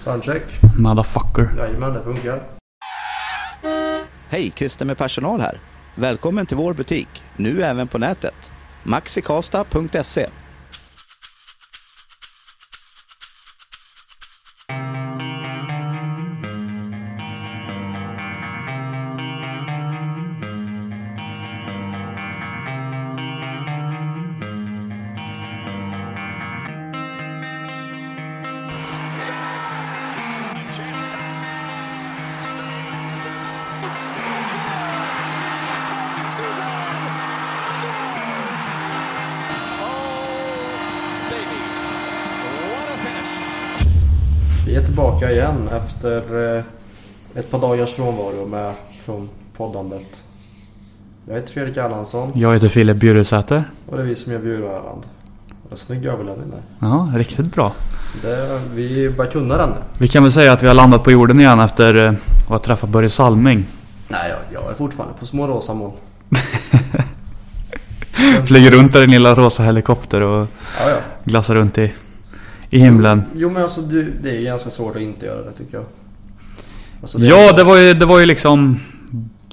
Soundcheck. Motherfucker. Jajamän, det funkar. Hej, Christer med personal här. Välkommen till vår butik, nu även på nätet. maxikasta.se efter eh, ett par dagars frånvaro med från poddandet. Jag heter Fredrik Erlandsson Jag heter Filip Bjuresäter. och det är vi som gör Bjuröland. Snygg överlämning där. Ja, riktigt bra. Det, vi börjar kunna den. Vi kan väl säga att vi har landat på jorden igen efter eh, att ha träffat Börje Salming. Nej, jag, jag är fortfarande på små rosa moln. Flyger runt i en lilla rosa helikopter och Ja, ja. glassar runt i, i himlen. Jo men alltså du, det är ganska svårt att inte göra det tycker jag. Alltså, är- Ja, det var ju, det var ju liksom...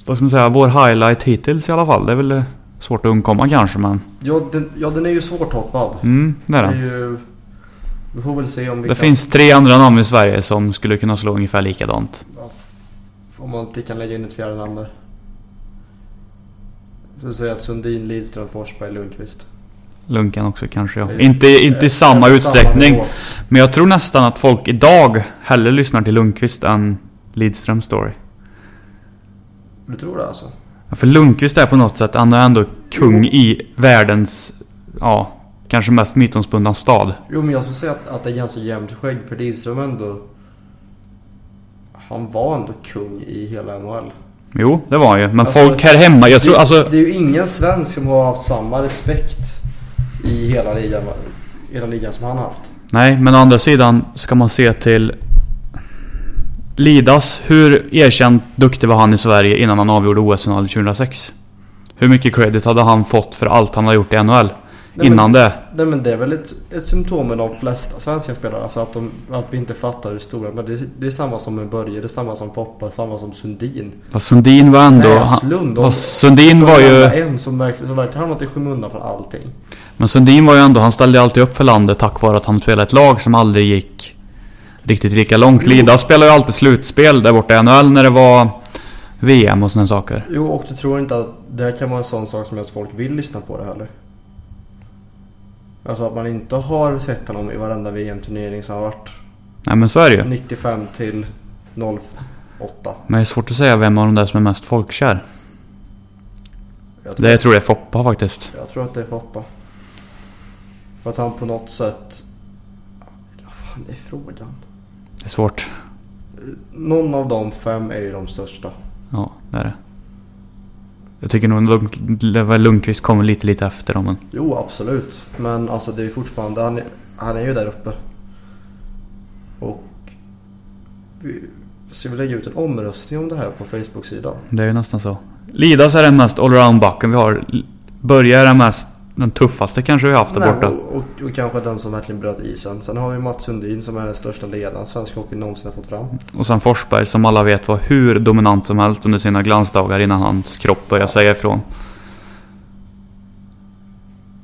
Vad ska man säga? Vår highlight hittills i alla fall. Det är väl svårt att undkomma kanske men... Ja den, ja, den är ju svårtoppad. Mm, det är Det är det. ju... Vi får väl se om vi Det kan... finns tre andra namn i Sverige som skulle kunna slå ungefär likadant. Ja, Om man inte kan lägga in ett fjärde namn där. Så säger jag Sundin, Lidström, Forsberg, Lundqvist. Lunkan också kanske ja. Inte, inte i samma utsträckning. nivå. Men jag tror nästan att folk idag hellre lyssnar till Lundqvist än Lidström story. Du tror det alltså? Ja, För Lundqvist är på något sätt, han är ändå kung i världens, ja, kanske mest mytomspunna stad. Jo men jag skulle säga att, att det är ganska jämnt skägg för Lidström ändå... Han var ändå kung i hela NHL. Jo, det var han ju. Men Alltså, folk här hemma, jag tror det, alltså... Det är ju ingen svensk som har haft samma respekt i hela ligan, hela ligan som han har haft. Nej, men å andra sidan ska man se till Lidas. Hur erkänt duktig var han i Sverige innan han avgjorde OS-finalen 2006? Hur mycket credit hade han fått för allt han har gjort i NHL? Nej, innan men, det? Nej men det är väl ett, ett symptom med de flesta svenska spelare. Alltså att, de, att vi inte fattar hur stora. Men det, är- det är samma som med Börje, det är samma som Foppa, samma som Sundin. Fast Sundin var ändå... han- Näslund. de- Fast Sundin var ju... En som verkligen, verkligen hamnat i skymundan för allting. Men Sundin var ju ändå, han ställde alltid upp för landet tack vare att han spelade ett lag som aldrig gick riktigt lika långt. Jo. Lida spelade ju alltid slutspel där borta i NHL när det var VM och sådana saker. Jo och du tror inte att det här kan vara en sån sak som gör att folk vill lyssna på det heller? Alltså att man inte har sett honom i varenda VM-turnering som har varit Nej men så är det ju. 95 till 08. Men det är svårt att säga vem av de där som är mest folkkär. Jag tror, Det jag tror det är Foppa faktiskt. jag tror att det är Foppa. För att han på något sätt... Vad fan är frågan? Det är svårt. Någon av de fem är ju de största. Ja, det är det. Jag tycker nog Lund- Lund- Lundqvist kommer lite, lite efter dem. Men Jo, absolut. Men alltså det är fortfarande, han är, han är ju där uppe. Och vi ska vi lägga ut en omröstning om det här på Facebook-sidan? det är ju nästan så. Lidas är den mest allround-backen vi har. Börje är den mest, den tuffaste kanske vi haft där Nej, borta. och, och, och kanske den som verkligen bröt isen. Sen har vi Mats Sundin som är den största ledaren svensk hockey någonsin har fått fram. Och sen Forsberg som alla vet var hur dominant som helst under sina glansdagar innan hans kropp började säga ifrån.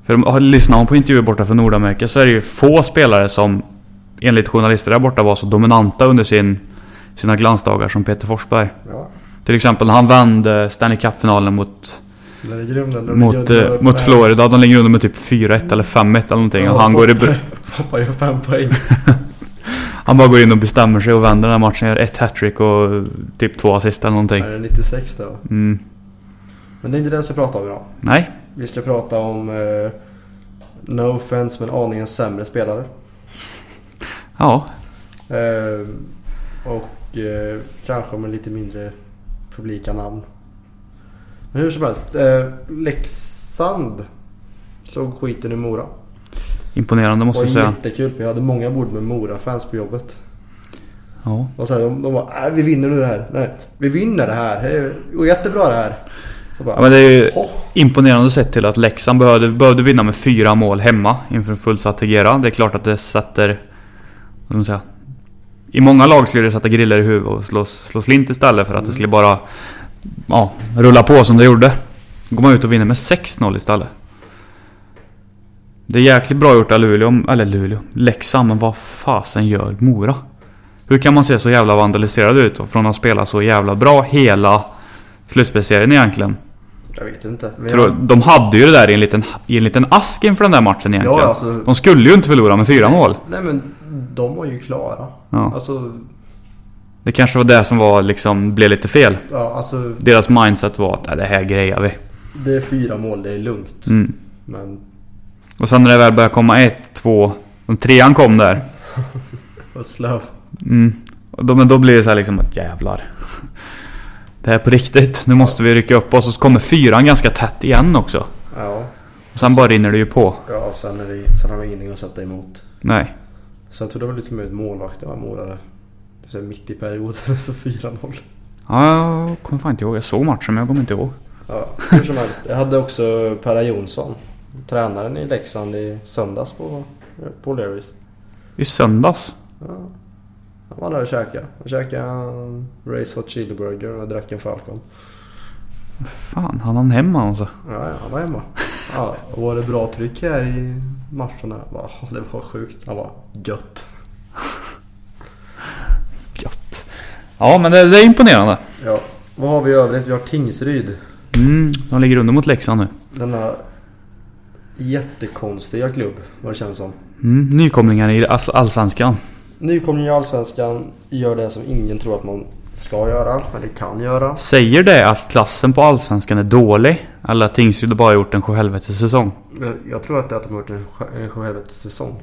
För lyssnar man på intervjuer borta från Nordamerika så är det ju få spelare som enligt journalister där borta var så dominanta under sin, sina glansdagar som Peter Forsberg. Ja. Till exempel när han vände Stanley Cup-finalen mot, Mot, eh, mot Florida. De ligger under med typ 4-1 eller 5-1 eller någonting. och Ja, han, går i, Foppa gör fem poäng. han bara går in och bestämmer sig och vänder den här matchen. Gör ett hattrick och typ två assist eller någonting. Är det 96 då? Mm. Men det är inte det jag ska prata om idag. Nej, Vi ska prata om eh, No offense men aningen sämre spelare. ja. Eh, och eh, kanske med lite mindre publika namn. Men hur som helst. Eh, Leksand slog skiten i Mora. Imponerande Det måste var jag säga. jättekul för jag hade många bord med Mora-fans på jobbet. Ja. Och så här, de, de bara, äh, vi vinner nu det här. Nej, vi vinner det här. Det går jättebra det här. Bara, ja men det är ju "Jaha." imponerande sett till att Leksand behövde, behövde vinna med fyra mål hemma inför en fullsatt Tegera. Det är klart att det sätter, vad ska man säga, I många lag skulle det sätta griller i huvudet och slå, slå slint istället för att det skulle bara ja, rulla på som det gjorde. Då går man ut och vinner med 6-0 istället. Det är jäkligt bra gjort av Luleå, eller Luleå, Leksand, men vad fasen gör Mora? Hur kan man se så jävla vandaliserad ut från att spela så jävla bra hela slutspelsserien egentligen? Jag vet inte. Men Tror, jag, de hade ju det där i en liten, i en liten ask inför den där matchen egentligen. Ja, alltså- De skulle ju inte förlora med fyra mål. nej men de var ju klara. Ja. Alltså, Det kanske var det som var liksom, blev lite fel. ja, alltså Deras mindset var att "Nej, det här grejar vi. det är fyra mål, det är lugnt. Mm. Men Och sen när det väl började komma ett, två, om trean kom där. vad slöv. Mm. Och då, men då blir det så här liksom att jävlar. Det här är på riktigt. Nu måste vi rycka upp oss. Och så kommer fyran ganska tätt igen också. Ja, Och sen bara rinner det ju på. ja sen, är det, sen har vi ingenting att sätta emot. Nej. Sen tror jag det var lite mer målvakten var Mora. Så mitt i perioden så 4-0. Ja, jag kommer fan inte ihåg. Jag såg matchen men jag kommer inte ihåg. Ja, hur som helst. Jag hade också Perra Jonsson. Tränaren i Leksand i söndags på, på Learys. I söndags. Ja. Han var där och käkade. Han käkade Race Hot Chili Burger och drack en Falcon. Fan, han han hemma alltså. Ja, ja, han var hemma. Ja, var det bra tryck här i matcherna? Ja, det var sjukt. Han var. Gött. Ja, men det, det är imponerande. Ja, vad har vi i övrigt? Vi har Tingsryd. Mm, de ligger under mot Leksand nu. Denna jättekonstiga klubb vad det känns som. Mm, nykomlingar i all- Allsvenskan. Nykomling i Allsvenskan gör det som ingen tror att man ska göra, eller kan göra. Säger det att klassen på Allsvenskan är dålig? Eller att Tingsryd bara gjort en sjuhelvetes säsong? Jag tror att det är att de har gjort en sjuhelvetes säsong.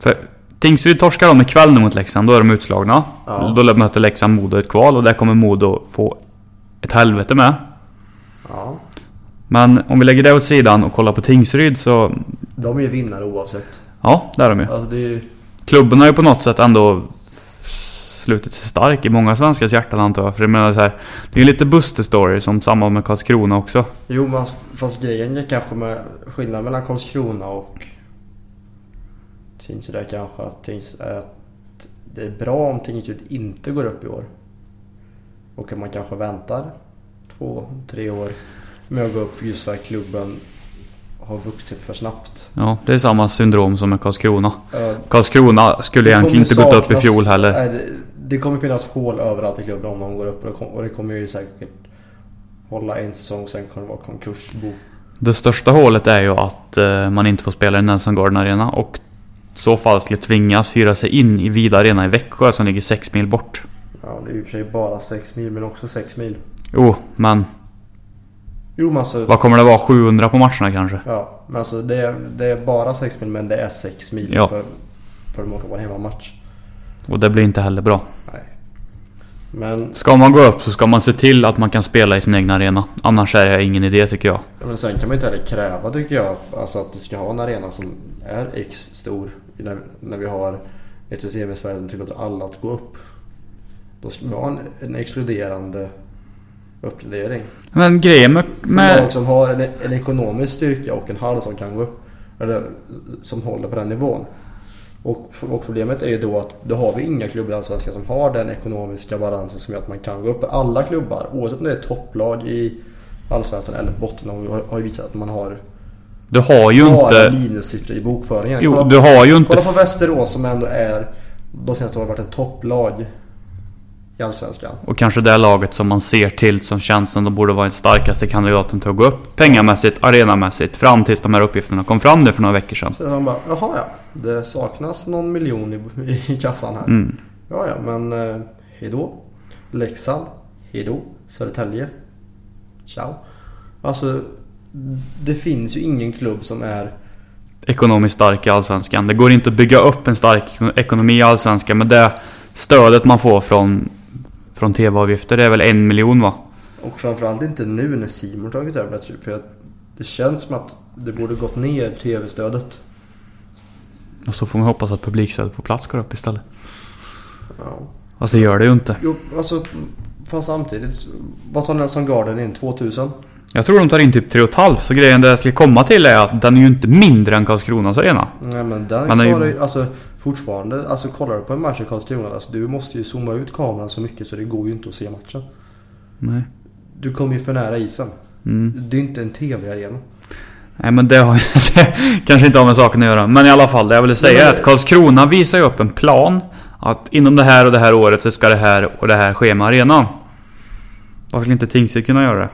För Tingsryd torskar de ikväll nu mot Leksand, då är de utslagna. Ja. Då möter Leksand Modo ett kval och där kommer Modo få ett helvete med. Ja. Men om vi lägger det åt sidan och kollar på Tingsryd så... De är ju vinnare oavsett. Ja, där är de ju. Alltså det är ju... Klubben har ju på något sätt ändå slutit sig stark i många svenskars hjärtan antar jag. För jag menar så här, det är ju lite Buster Story som samma med Karlskrona också. Jo men fast grejen är kanske med skillnaden mellan Karlskrona och Tingsryd är kanske att, att det är bra om Tingsryd inte går upp i år. Och att man kanske väntar två, tre år med att gå upp just för att klubben har vuxit för snabbt. Ja, det är samma syndrom som med Karlskrona. Eh, Karlskrona skulle egentligen inte kommer gått upp i saknas- fjol heller. Nej, det, det kommer finnas hål överallt i klubben om de går upp och det, kom, och det kommer ju säkert hålla en säsong sen kommer det vara konkursbo. Det största hålet är ju att eh, man inte får spela i Nelson Garden Arena och så fall skulle tvingas hyra sig in i Vida Arena i Växjö som ligger 6 mil bort. Ja, det är ju i och för sig bara 6 mil men också 6 mil. Jo, men Jo men alltså, vad kommer det vara? 700 på matcherna kanske? ja, men alltså det, är, det är bara 6 mil men det är 6 mil Ja. för, för att åka på en hemmamatch. Och det blir inte heller bra. Nej. Men, Ska man gå upp så ska man se till att man kan spela i sin egen arena. Annars är det ingen idé tycker jag. ja, men sen kan man inte heller kräva tycker jag alltså att du ska ha en arena som är X stor. När, när vi har ett system i Sverige som tillåter alla att gå upp. Då ska vi ha en, en exkluderande uppgradering. Men grejen med... För lag med som har en, en ekonomisk styrka och en hall som kan gå upp. Eller som håller på den nivån. Och, och problemet är ju då att då har vi inga klubbar i Allsvenskan som har den ekonomiska balansen som gör att man kan gå upp. Alla klubbar, oavsett om det är topplag i Allsvenskan eller bottenlag, har ju visat att man har du har ju inte... minussiffror i bokföringen. Jo, kolla, du har ju inte... kolla på Västerås som ändå är de senaste åren varit ett topplag i Allsvenskan. Och kanske det laget som man ser till som känns som de borde vara den starkaste kandidaten till att gå upp pengamässigt, arenamässigt, fram tills de här uppgifterna kom fram nu för några veckor sedan. Så man bara, jaha ja, det saknas någon miljon i, i kassan här. Mm. Ja, ja, men eh, hejdå. Leksand, hejdå. Södertälje, ciao. Alltså, det finns ju ingen klubb som är... Ekonomiskt stark i Allsvenskan. Det går inte att bygga upp en stark ekonomi i Allsvenskan med det stödet man får från, från TV-avgifter. Det är väl en miljon va? Och framförallt inte nu när Simon tagit över. För att det känns som att det borde gått ner tv-stödet. Och så får man hoppas att publikstödet på plats går upp istället. Ja. Fast det gör det ju inte. Jo, alltså, fast samtidigt. Vad tar Nelson Garden in? 2000? Jag tror de tar in typ 3,5 så grejen det jag skulle komma till är att den är ju inte mindre än Karlskronas arena. Nej men den ju- klarar ju... Alltså, fortfarande, alltså kollar du på en match i Karlskrona, alltså, du måste ju zooma ut kameran så mycket så det går ju inte att se matchen. Nej. Du kommer ju för nära isen. Mm. Det är inte en TV-arena. Nej men det har det kanske inte har med saken att göra. Men i alla fall, det jag ville säga Nej, är men- att Karlskrona visar ju upp en plan. Att inom det här och det här året så ska det här och det här ske med arenan. Varför skulle inte Tingsryd kunna göra det?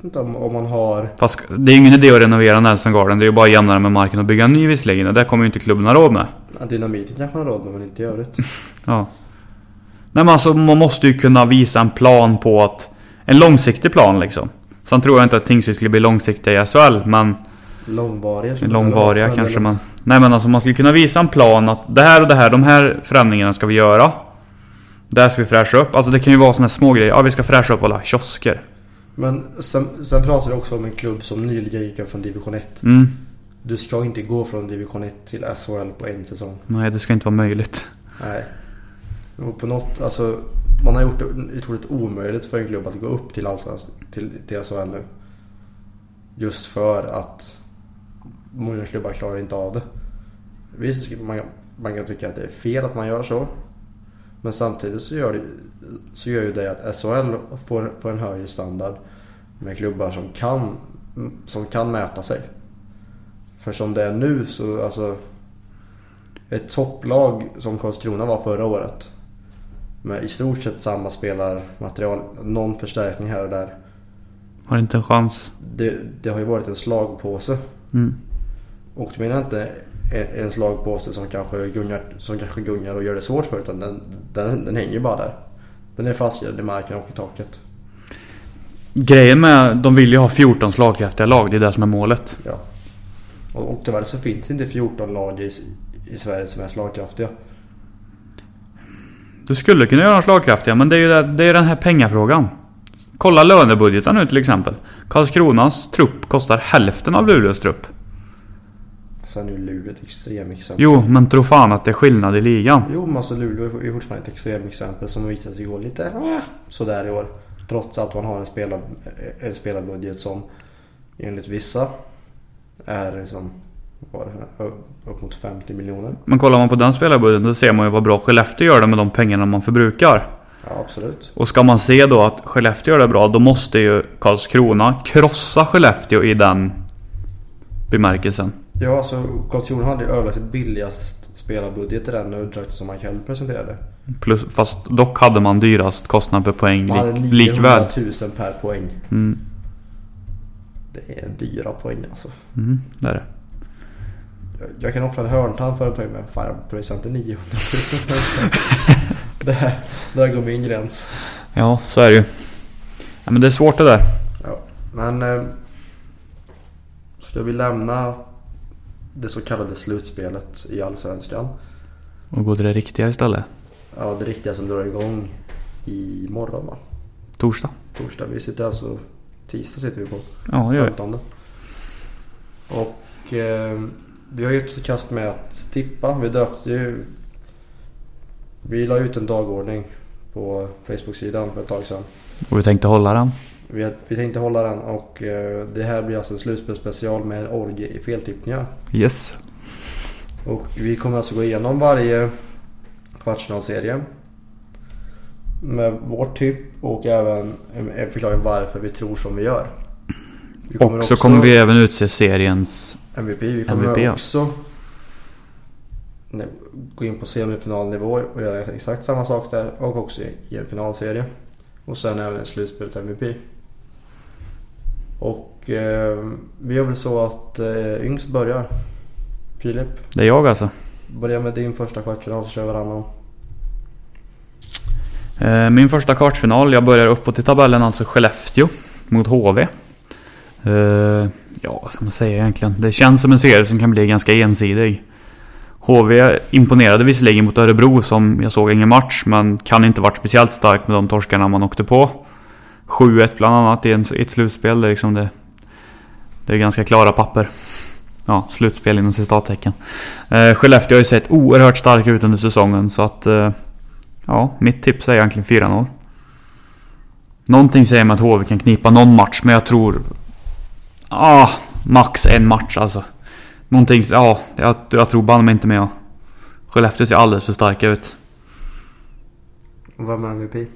Vet inte om, om man har... Fast det är ingen idé att renovera Nelson Garden. Det är ju bara att jämna den med marken och bygga en ny visserligen. Och det kommer ju inte klubben ha råd med. ja, Dynamiten kanske man har råd med men inte i övrigt. Ja. Nej men alltså man måste ju kunna visa en plan på att... En långsiktig plan liksom. Sen tror jag inte att Tingsryd skulle bli långsiktiga i SHL men... Långvariga. skulle Långvariga kanske eller- man... Nej men alltså man skulle kunna visa en plan att det här och det här, de här förändringarna ska vi göra. Där ska vi fräscha upp. Alltså det kan ju vara såna här små grejer. Ja vi ska fräscha upp alla kiosker. Men sen, sen pratar vi också om en klubb som nyligen gick upp från division 1. Mm. Du ska inte gå från division 1 till SHL på en säsong. Nej det ska inte vara möjligt. Nej. Och på något, alltså, man har gjort det otroligt omöjligt för en klubb att gå upp till, allsvenskan, till, till SHL nu. Just för att många klubbar klarar inte av det. Visst, man, man kan tycka att det är fel att man gör så. Men samtidigt så gör, det, så gör ju det att SHL får, får en högre standard med klubbar som kan, som kan mäta sig. För som det är nu så, alltså ett topplag som Karlskrona var förra året. Med i stort sett samma spelarmaterial. Någon förstärkning här och där. Har inte en chans. Det, det har ju varit en slagpåse. Mm. Och då menar inte en, slagpåse som kanske, gungar, som kanske gungar och gör det svårt för utan den, den, den hänger ju bara där. Den är fastgrävd i marken och i taket. Grejen med... De vill ju ha 14 slagkraftiga lag. Det är det som är målet. Ja. Och, och tyvärr så finns det inte 14 lag i, i Sverige som är slagkraftiga. Du skulle kunna göra dem slagkraftiga men det är ju det, det är den här pengafrågan. Kolla lönebudgeten nu till exempel. Karlskronas trupp kostar hälften av Luleås trupp. Sen är ju Luleå ett extremexempel. Jo, men tro fan att det är skillnad i ligan. Jo, men alltså Luleå är fortfarande ett extremexempel som visar sig gå lite äh, sådär i år. Trots att man har en, spelar, en spelarbudget som enligt vissa är liksom, var det, upp- mot 50 miljoner. Men kollar man på den spelarbudgeten då ser man ju vad bra Skellefteå gör det med de pengarna man förbrukar. Ja, absolut. Och ska man se då att Skellefteå gör det bra, då måste ju Karlskrona krossa Skellefteå i den bemärkelsen. Ja, alltså Karlskrona hade ju överlägset billigast spelarbudget i den uddrakt som man själv presenterade. Plus, fast dock hade man dyrast kostnad per poäng Man hade lik, 900 likväl. 000 per poäng. Mm, Det är dyra poäng alltså. mm, det är det. Jag, jag kan offra en hörntand för en poäng men fan jag pröjsar inte 900 000 för en poäng. det här, där går min gräns. Ja, så är det ju. Ja, men det är svårt det där. Ja, men eh, ska vi lämna det så kallade slutspelet i Allsvenskan? Och gå till det riktiga istället. Ja, det riktiga som drar igång i morgon va? Torsdag. Torsdag. Vi sitter alltså... Tisdag sitter vi på. Ja, det gör vi. 15. Och eh, vi har gett oss kast med att tippa. Vi döpte ju... Vi la ut en dagordning på Facebook-sidan för ett tag sedan. Och vi tänkte hålla den. Vi, vi tänkte hålla den och eh, det här blir alltså en slutspelsspecial med orgie i feltippningar. Yes. Och vi kommer alltså gå igenom varje kvartsfinalserie. Med vårt tipp och även en förklaring varför vi tror som vi gör. Vi Och så kommer vi även utse seriens... MVP. Vi kommer MVP, ja. också gå in på semifinalnivå och göra exakt samma sak där. Och också i en finalserie. Och sen även slutspelet MVP. Och eh, vi gör väl så att eh, yngst börjar. Filip, Det är jag alltså. börja med din första kvartsfinal så kör vi varannan. Eh, Min första kvartsfinal, jag börjar uppåt i tabellen, alltså Skellefteå mot HV. Eh, Ja, vad ska man säga egentligen? Det känns som en serie som kan bli ganska ensidig. HV imponerade visserligen mot Örebro som jag såg ingen match, men kan inte varit speciellt stark med de torskarna man åkte på. 7-1 bland annat i en- i ett slutspel. Det är, liksom det, det är ganska klara papper. Ja, slutspel inom citattecken. Eh, Skellefteå har ju sett oerhört stark ut under säsongen så att... Eh, Ja, mitt tips är egentligen 4-0. Någonting säger mig att HV kan knipa någon match, men jag tror... Ah, max en match alltså. Någonting... Ja, jag, jag tror banne mig inte med. Skellefteå ser alldeles för starka ut. Vad Vem är MVP?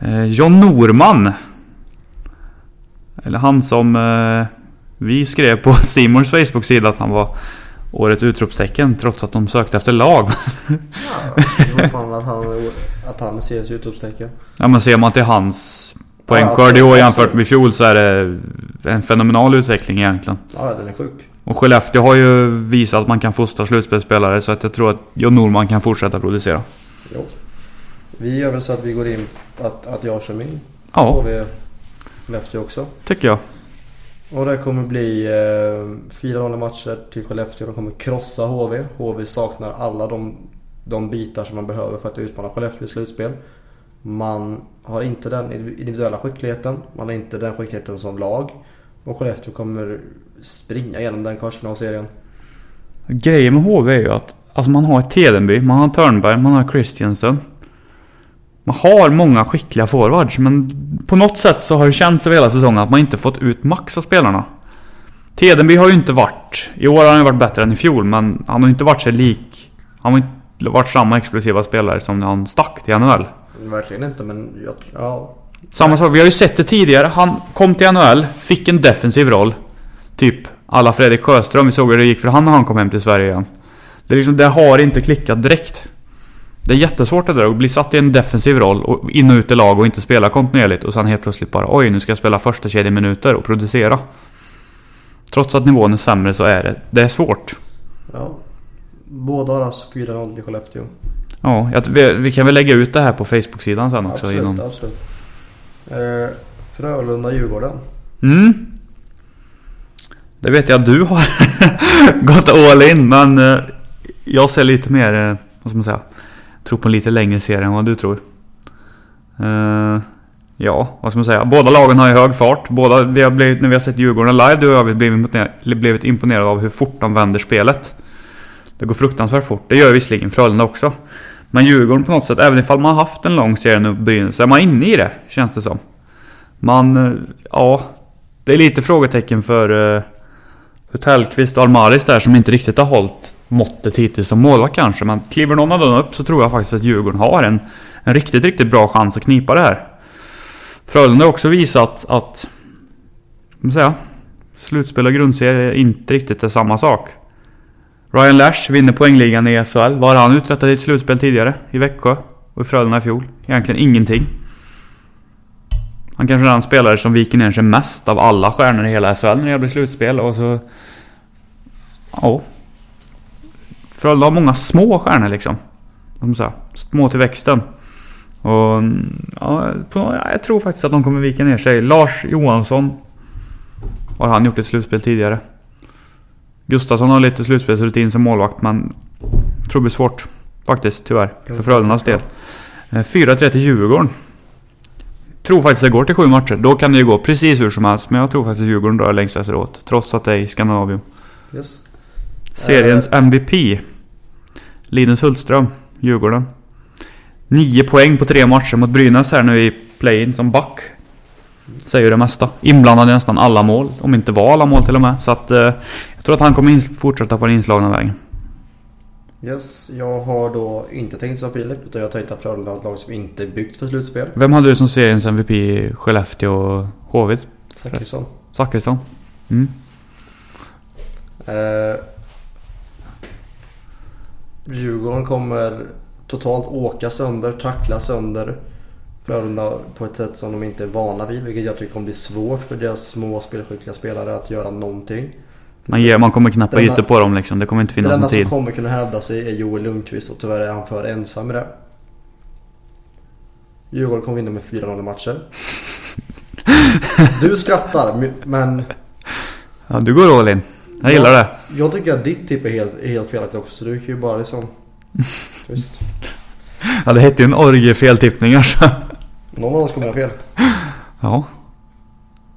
Eh, John Norman. Eller han som eh, vi skrev på Simons Facebook-sida att han var årets utropstecken trots att de sökte efter lag. Ja, fan att han, att han ser sig utropstecken. ja men ser man till hans poängskörd i år jämfört med i fjol så är det en fenomenal utveckling egentligen. Ja, den är sjuk. Och Skellefteå har ju visat att man kan fostra slutspelsspelare så att jag tror att John Norman kan fortsätta producera. Jo. Vi gör väl så att vi går in att, att jag kör min Ja, HV Skellefteå också. tycker jag. Och det kommer bli eh, 4-0 matcher till Skellefteå. De kommer krossa HV. HV saknar alla de, de bitar som man behöver för att utmana Skellefteå i slutspel. Man har inte den individuella skickligheten. Man har inte den skickligheten som lag. Och Skellefteå kommer springa igenom den kvartsfinalserien. Grejen med HV är ju att alltså man har ett Tedenby, man har Törnberg, man har Christiansen. Man har många skickliga forwards men på något sätt så har det känts över hela säsongen att man inte fått ut max av spelarna. Tedenby har ju inte varit... I år har han ju varit bättre än i fjol men han har inte varit sig lik... Han har inte varit samma explosiva spelare som när han stack till NHL. Verkligen inte men jag, ja. Samma sak, vi har ju sett det tidigare. Han kom till NHL, fick en defensiv roll. Typ alla Fredrik Sjöström, vi såg hur det gick för han när han kom hem till Sverige igen. Det, är liksom, det har inte klickat direkt. Det är jättesvårt det där att bli satt i en defensiv roll och in och ut i lag och inte spela kontinuerligt och sen helt plötsligt bara oj nu ska jag spela första kedjeminuter och producera. Trots att nivån är sämre så är det, det är svårt. ja. Båda har alltså 4-0 till Skellefteå. Ja, vi, vi kan väl lägga ut det här på Facebook-sidan sen också. Absolut, Inom. absolut. Eh, Frölunda-Djurgården. Mm. Det vet jag du har gått all in men eh, jag ser lite mer, eh, vad ska man säga, tror på en lite längre serie än vad du tror. Uh, ja, vad ska man säga? Båda lagen har ju hög fart. Båda, vi har blivit, när vi har sett Djurgården live, du och jag har blivit imponerade, blivit imponerade av hur fort de vänder spelet. Det går fruktansvärt fort. Det gör visserligen Frölunda också. Men Djurgården på något sätt, även ifall man har haft en lång serie nu på begynnelsen, så är man inne i det, känns det som. Man, eh, ja, det är lite frågetecken för, uh, Tellqvist och Almaris där som inte riktigt har hållit måttet hittills som målvakt kanske. Men kliver någon av dem upp så tror jag faktiskt att Djurgården har en, en riktigt, riktigt bra chans att knipa det här. Frölunda har också visat att, vad säga, slutspel och grundserie är inte riktigt är samma sak. Ryan Lash vinner poängligan i SHL. Vad har han uträttat i ett slutspel tidigare? I Växjö och i Frölunda i fjol? Egentligen ingenting. Han kanske är den spelare som viker ner sig mest av alla stjärnor i hela SHL när det blir slutspel och så... Ja. Frölunda har många små stjärnor liksom. Ska man säga? Små till växten. Och... Ja, jag tror faktiskt att de kommer vika ner sig. Lars Johansson. Har han gjort ett slutspel tidigare? Gustafsson har lite slutspelsrutin som målvakt men... Tror det blir svårt. Faktiskt, tyvärr. För Frölundas del. Eh, 4-3 till Djurgården. Tror faktiskt det går till sju matcher. Då kan det ju gå precis hur som helst. Men jag tror faktiskt att Djurgården drar längst efteråt. Trots att det är i Skandinavium. Yes. Seriens MVP. Linus Hultström, Djurgården. Nio poäng på tre matcher mot Brynäs här nu i play-in som back. Säger det mesta. Inblandad i nästan alla mål. Om inte var alla mål till och med. Så att eh, jag tror att han kommer fortsätta på den inslagna vägen. Yes, jag har då inte tänkt som Filip utan jag har tänkt att Frölunda har ett lag som inte är byggt för slutspel. Vem hade du som seriens MVP i Skellefteå och HV? Zachrisson. Zachrisson? Mm. Eh, Djurgården kommer totalt åka sönder, tackla sönder Frölunda på ett sätt som de inte är vana vid. Vilket jag tycker kommer bli svårt för deras små spelskickliga spelare att göra någonting. Man, ger, man kommer knappa enda- ytor på dem liksom. Det kommer inte Den finnas enda någon som tid. kommer kunna hävda sig är Joel Lundqvist och tyvärr är han för ensam i det. Djurgården kommer vinna med 4-0 matcher. Du skrattar men Ja, du går all in. Jag gillar det. jag tycker att ditt tipp är helt, är helt felaktigt också så du kan ju bara liksom... Just. Ja, det hette ju en orgie feltippningar så. Någon av oss kommer ha fel. Ja.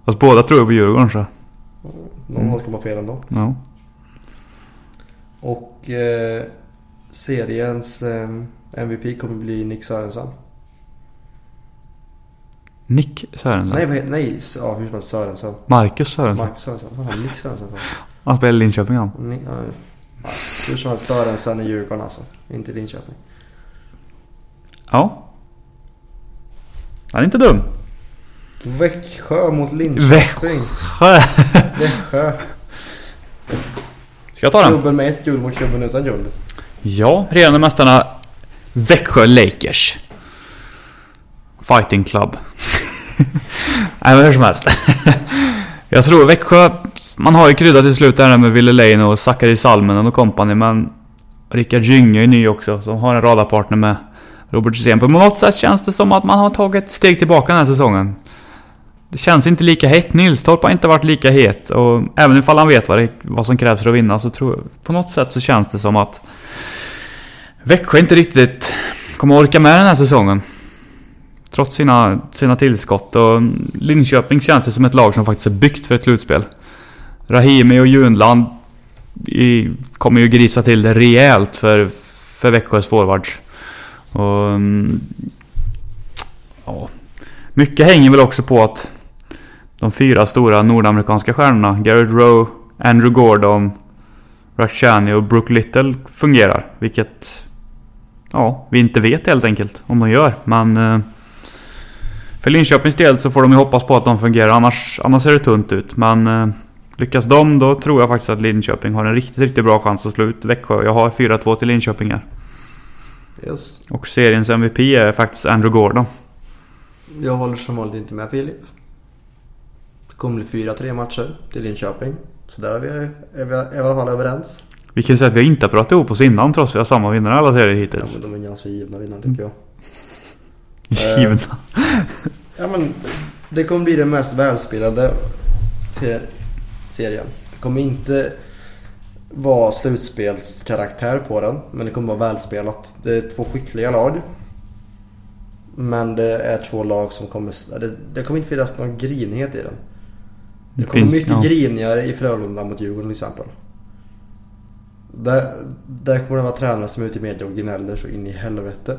Fast båda tror jag på Djurgården så. Någon Mm. av oss kommer ha fel ändå. Ja. Och eh, seriens eh, MVP kommer bli Nick Sörensen. Nick Sörensen. Nej, nej, ja, hur som helst Sörensen. Marcus Sörensen. Marcus Sörensen. Vad fan, Nick Sörensen. Han spelar i Linköping han. Ni, ja, Hur som helst Sörensen i Djurgården alltså. Inte Linköping. Ja. Han är inte dum. Växjö mot Linköping. Växjö. Växjö. Ska jag ta den? Klubben med ett guld mot klubben utan guld. Ja, regerande mästarna Växjö Lakers. Fighting Club. Nej men hur som helst. jag tror Växjö, man har ju kryddat till slut där med Ville Leino och Zachary Salminen och kompani. men Rickard Gynge är ny också som har en radarpartner med Robert Hysén. På något sätt känns det som att man har tagit ett steg tillbaka den här säsongen. Det känns inte lika hett. Nilstorp har inte varit lika het och även ifall han vet vad, det, vad som krävs för att vinna så tror jag på något sätt så känns det som att Växjö inte riktigt kommer orka med den här säsongen. Trots sina, sina tillskott och Linköping känns ju som ett lag som faktiskt är byggt för ett slutspel. Rahimi och Junland i, kommer ju grisa till det rejält för, för Växjös forwards. Och, mm, ja, mycket hänger väl också på att de fyra stora nordamerikanska stjärnorna, Garrett Rowe, Andrew Gordon, Rashani och Brook Little fungerar. Vilket ja, vi inte vet helt enkelt om de gör. Men eh, för Linköpings del så får de ju hoppas på att de fungerar. Annars, annars ser det tunt ut. Men eh, lyckas de då tror jag faktiskt att Linköping har en riktigt, riktigt bra chans att slå ut Växjö. Jag har 4-2 till Linköping här. Yes. Och seriens MVP är faktiskt Andrew Gordon. Jag håller som vanligt inte med Filip. Det kommer bli 4-3 matcher till Linköping. Så där är vi, är vi, i alla fall överens. Vi kan säga att vi inte har pratat ihop oss innan trots att vi har samma vinnare alla serier Ja, hittills. men de är ganska givna vinnare tycker jag. Givna. Ja, men det kommer bli den mest välspelade ser- serien. Det kommer inte vara slutspelskaraktär på den. Men det kommer vara välspelat. Det är två skickliga lag. Men det är två lag som kommer... Det, det kommer inte finnas någon grinighet i den. Det kommer finns- mycket ja. grinigare i Frölunda mot Djurgården till exempel. Där, där kommer det vara tränare som är ute i media och gnäller så in i helvete.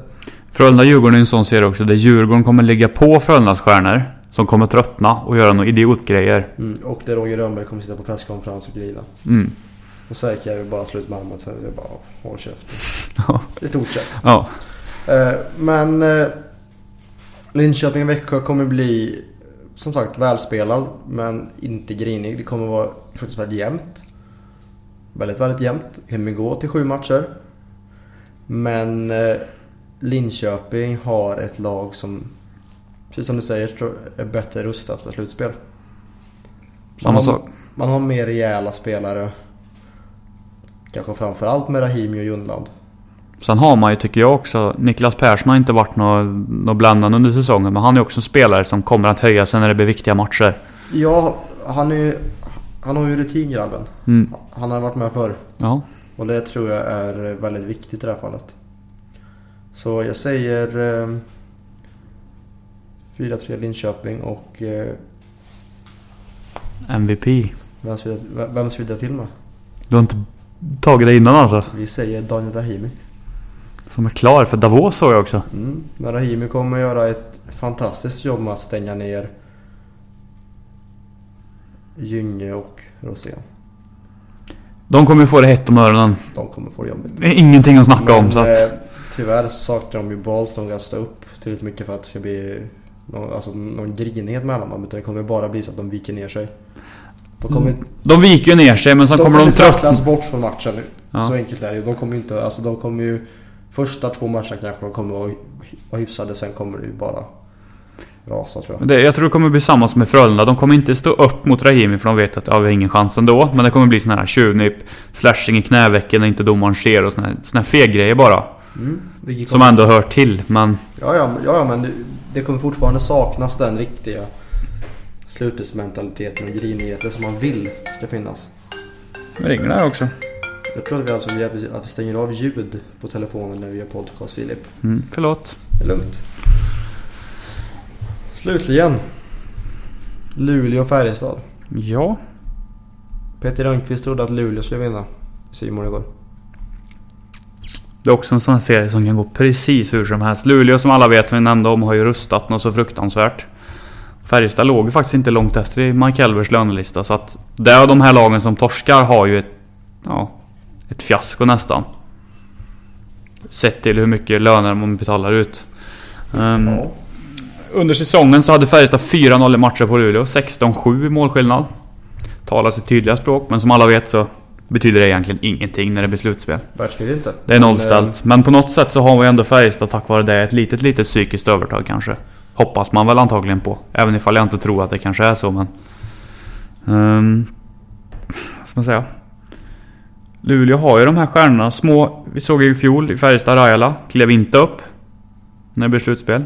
Frölunda-Djurgården är en sån serie också där Djurgården kommer ligga på Frölundas stjärnor. Som kommer tröttna och göra några idiotgrejer. Mm, och där Roger Rönnberg kommer sitta på presskonferens och grina. Mm. Och säkert vill bara slut med armen sen jag bara håll käften. I stort sett. ja. Eh, men eh, Linköping och Växjö kommer bli som sagt välspelad men inte grinig. Det kommer vara fruktansvärt jämnt. Väldigt, väldigt jämnt. Det kommer gå till sju matcher. Men eh, Linköping har ett lag som, precis som du säger, är bättre rustat för slutspel. Man har- sak. Man har mer rejäla spelare. Kanske framförallt med Rahimi och Jundland. Sen har man ju, tycker jag också, Niklas Persson har inte varit något nå bländande under säsongen. Men han är också en spelare som kommer att höja sig när det blir viktiga matcher. Ja, han är. Han har ju rutin grabben. Mm. Han har varit med förr. Ja. Och det tror jag är väldigt viktigt i det här fallet. Så jag säger... Eh, 4-3 Linköping och... Eh, MVP. vem ska vi- vem ska vi dra till med? Du har inte tagit det innan alltså? Vi säger Daniel Rahimi. Som är klar för Davos såg jag också. Mm. Men Rahimi kommer göra ett fantastiskt jobb med att stänga ner Gynge och Rosén. De kommer få det hett om öronen. De kommer få det jobbigt. Det är ingenting att snacka om Men, så att... eh, tyvärr saknar de ju balls de rösta upp tillräckligt mycket för att det ska bli någon, alltså, någon grinighet mellan dem. Utan det kommer bara bli så att de viker ner sig. De kommer, De viker ju ner sig men sen de kommer de tröttna. tacklas bort från matchen. Ja. Så enkelt är det De kommer inte, alltså de kommer ju... Första två matcherna kanske de kommer vara, vara hyfsade. Sen kommer det ju bara rasa tror jag. Det, jag tror det kommer bli samma som med Frölunda. De kommer inte stå upp mot Rahimi för de vet att ja, vi har ingen chans ändå. Men det kommer bli sån här tjuvnyp, slashing i knävecken när inte domaren ser och såna här, såna här fegrejer bara. Mm. Som ändå hör till. Men ja, ja, ja, men det, det kommer fortfarande saknas den riktiga slutspelsmentaliteten och grinigheten som man vill ska finnas. det ringer där också. Jag tror att vi alltså att vi stänger av ljud på telefonen när vi gör podcast Filip. Mm, förlåt. Det är lugnt. Slutligen. Luleå och Färjestad. Ja. Peter Rönnqvist trodde att Luleå skulle vinna. Simon igår. Det är också en sån här serie som kan gå precis hur som helst. Luleå som alla vet, som vi nämnde om, har ju rustat något så fruktansvärt. Färjestad låg ju faktiskt inte långt efter i Mike Elvers lönelista. Så att det av de här lagen som torskar har ju ett... Ja, ett fiasko nästan. Sett till hur mycket löner man betalar ut. Ja. Under säsongen så hade Färjestad 4-0 i matcher på Luleå. 16-7 i målskillnad. Talar sitt tydliga språk, men som alla vet så betyder det egentligen ingenting när det blir slutspel. Verkligen inte. Det är nollställt. Men på något sätt så har vi ändå Färjestad tack vare det ett litet, litet psykiskt övertag kanske. Hoppas man väl antagligen på. Även ifall jag inte tror att det kanske är så men... Um, vad ska man säga? Luleå har ju de här stjärnorna. Små... Vi såg ju i fjol i Färjestad Rajala. Klev inte upp. När det blev slutspel.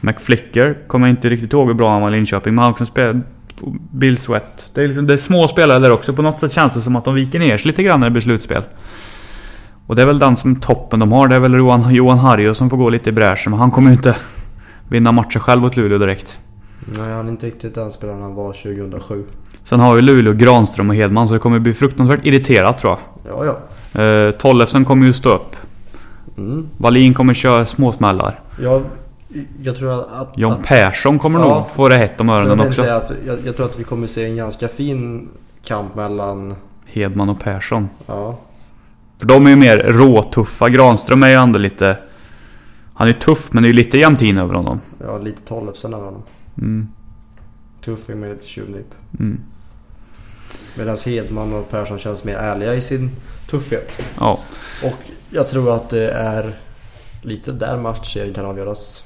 McFlicker kommer jag inte riktigt ihåg hur bra han var i Linköping. Men han har också spelat... Bill Sweat. Det är, liksom, det är små spelare där också. På något sätt känns det som att de viker ner sig lite grann när det blir slutspel. Och det är väl den som toppen de har. Det är väl Johan, Johan Harjo som får gå lite i bräschen. Men han kommer ju inte vinna matcher själv åt Luleå direkt. Nej, han är inte riktigt den spelaren han var 2007. Sen har ju Luleå Granström och Hedman så det kommer bli fruktansvärt irriterat tror jag. Ja, ja. Eh, Tollefsen kommer ju stå upp. Mm. Wallin kommer köra småsmällar. Jag, jag tror att... att John att, Persson kommer Ja. nog få det hett om jag, öronen tänkte också. säga att jag, jag tror att vi kommer se en ganska fin kamp mellan... Hedman och Persson. Ja, För de är ju mer råtuffa. Granström är ju ändå lite... Han är ju tuff men det är ju lite jämtin över honom. ja lite Tollefsen över honom. Mm, Tuffing med lite tjuvnyp. mm. Medan Hedman och Persson känns mer ärliga i sin tuffhet. Ja. Och jag tror att det är lite där matchserien kan avgöras.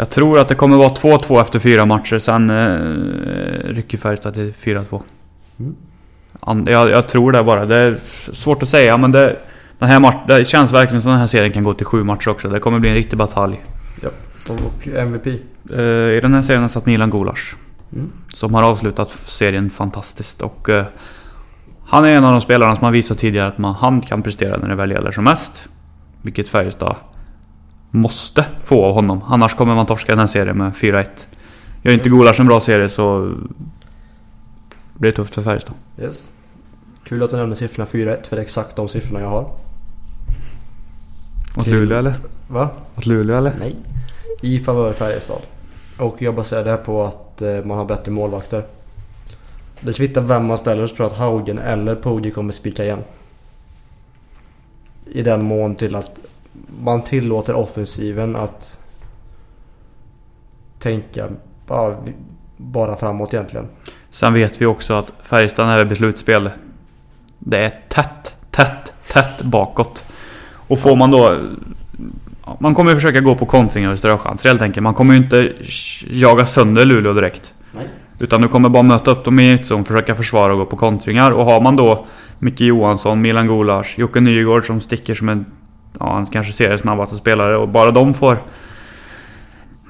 Jag tror att det kommer vara 2-2 efter fyra matcher. Sen eh, rycker Färjestad till 4-2. Mm. Jag, jag tror det bara. Det är svårt att säga men det, den här match, det känns verkligen som den här serien kan gå till sju matcher också. Det kommer bli en riktig batalj. Och, och MVP. Eh, I den här serien har satt Milan Gulas. Mm. Som har avslutat serien fantastiskt. Och eh, han är en av de spelarna som har visat tidigare att man, han kan prestera när det väl gäller som mest. Vilket Färjestad måste få av honom. Annars kommer man torska den här serien med 4-1. Gör inte Yes. Gulas en bra serie så blir det tufft för Färjestad. Yes. Kul att du nämnde siffrorna 4-1 för det är exakt de siffrorna jag har. Åt Till- Luleå eller? Va? Åt Luleå eller? Nej. I favör Färjestad. Och jag baserar det här på att eh, man har bättre målvakter. Det kvittar vem man ställer så tror jag att Haugen eller Pogge kommer spika igen. I den mån till att man tillåter offensiven att tänka bara, bara framåt egentligen. Sen vet vi också att Färjestad när det blir slutspel. Det är tätt, tätt, tätt bakåt. Och får man då... Man kommer ju försöka gå på kontringar och ströchanser helt enkelt. Man kommer ju inte jaga sönder Luleå direkt. Nej. Utan du kommer bara möta upp dem i ett zon, försöka försvara och gå på kontringar. Och har man då Micke Johansson, Milan Gulas, Jocke Nygård som sticker som en... Ja, han kanske ser det snabbaste spelare och bara de får...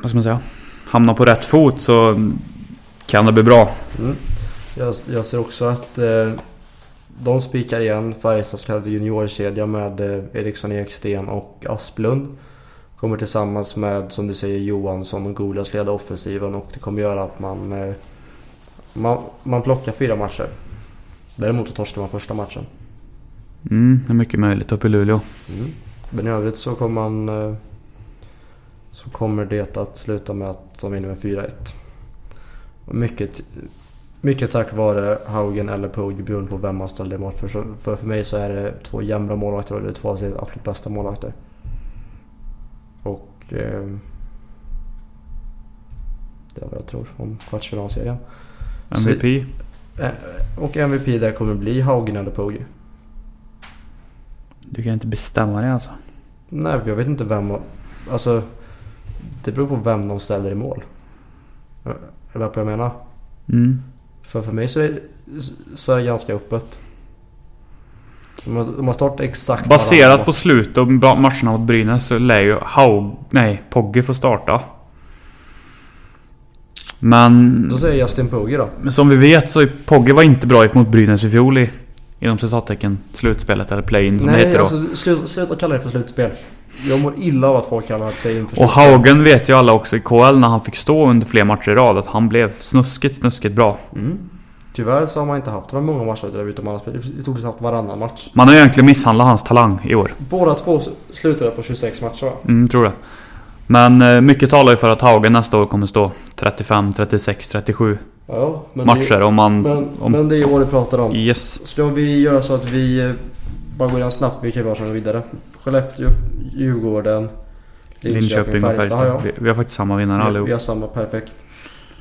Vad ska man säga? Hamna på rätt fot så kan det bli bra. Mm. Jag, jag ser också att eh, de spikar igen Färjestads så kallade juniorkedja med eh, Eriksson, Eksten och Asplund. Kommer tillsammans med, som du säger, Johansson och Gulas leda offensiven och det kommer göra att man, eh, man, man plockar fyra matcher. Däremot så torskar man första matchen. Mm, det är mycket möjligt uppe i Luleå. Mm. Men i övrigt så kommer man eh, så kommer det att sluta med att de vinner med 4-1. Och Mycket, mycket tack vare Haugen eller Pogge beroende på vem man ställer emot. För, så- för, för mig så är det två jämna målvakter och det är två av sina absolut bästa målvakter. Och eh, det är vad jag tror om kvartsfinalserien. MVP. Eh, och MVP där kommer bli Haugen eller Pogge. Du kan inte bestämma det alltså. Nej, jag vet inte vem... Alltså, det beror på vem de ställer i mål. Är du med på vad jag menar? Mm. För för mig så är, så är det ganska öppet. De har, de har startat exakt Baserat på slutet och bra- matcherna mot Brynäs så lär ju Haug... Nej, Pogge få starta. Men... Då säger jag Justin Pogge då. Men som vi vet så är Pogge var inte bra mot Brynäs i fjol i... Inom citattecken slutspelet eller play-in som det Nej, heter då. alltså sluta, sluta kalla det för slutspel. Jag mår illa av att folk kallar det play-in för Och slutspel. Haugen vet ju alla också i KL när han fick stå under fler matcher i rad att han blev snuskigt, snuskigt bra. Mm. Tyvärr så har man inte haft det många matcher där utan man har i stort sett haft varannan match. Man har egentligen misshandlat hans talang i år. Båda två slutade på 26 matcher va? Mm, tror det. Men eh, mycket talar ju för att Haugen nästa år kommer stå 35, 36, 37 Ja, men matcher det, om man... men, om, men det är år vi pratar om. yes. Ska vi göra så att vi eh, bara gå igenom snabbt vilka vi har som går vidare. Skellefteå, Djurgården, Linköping och Färjestad. jag. Vi, vi har faktiskt samma vinnare Vi, allihop. vi har samma, perfekt.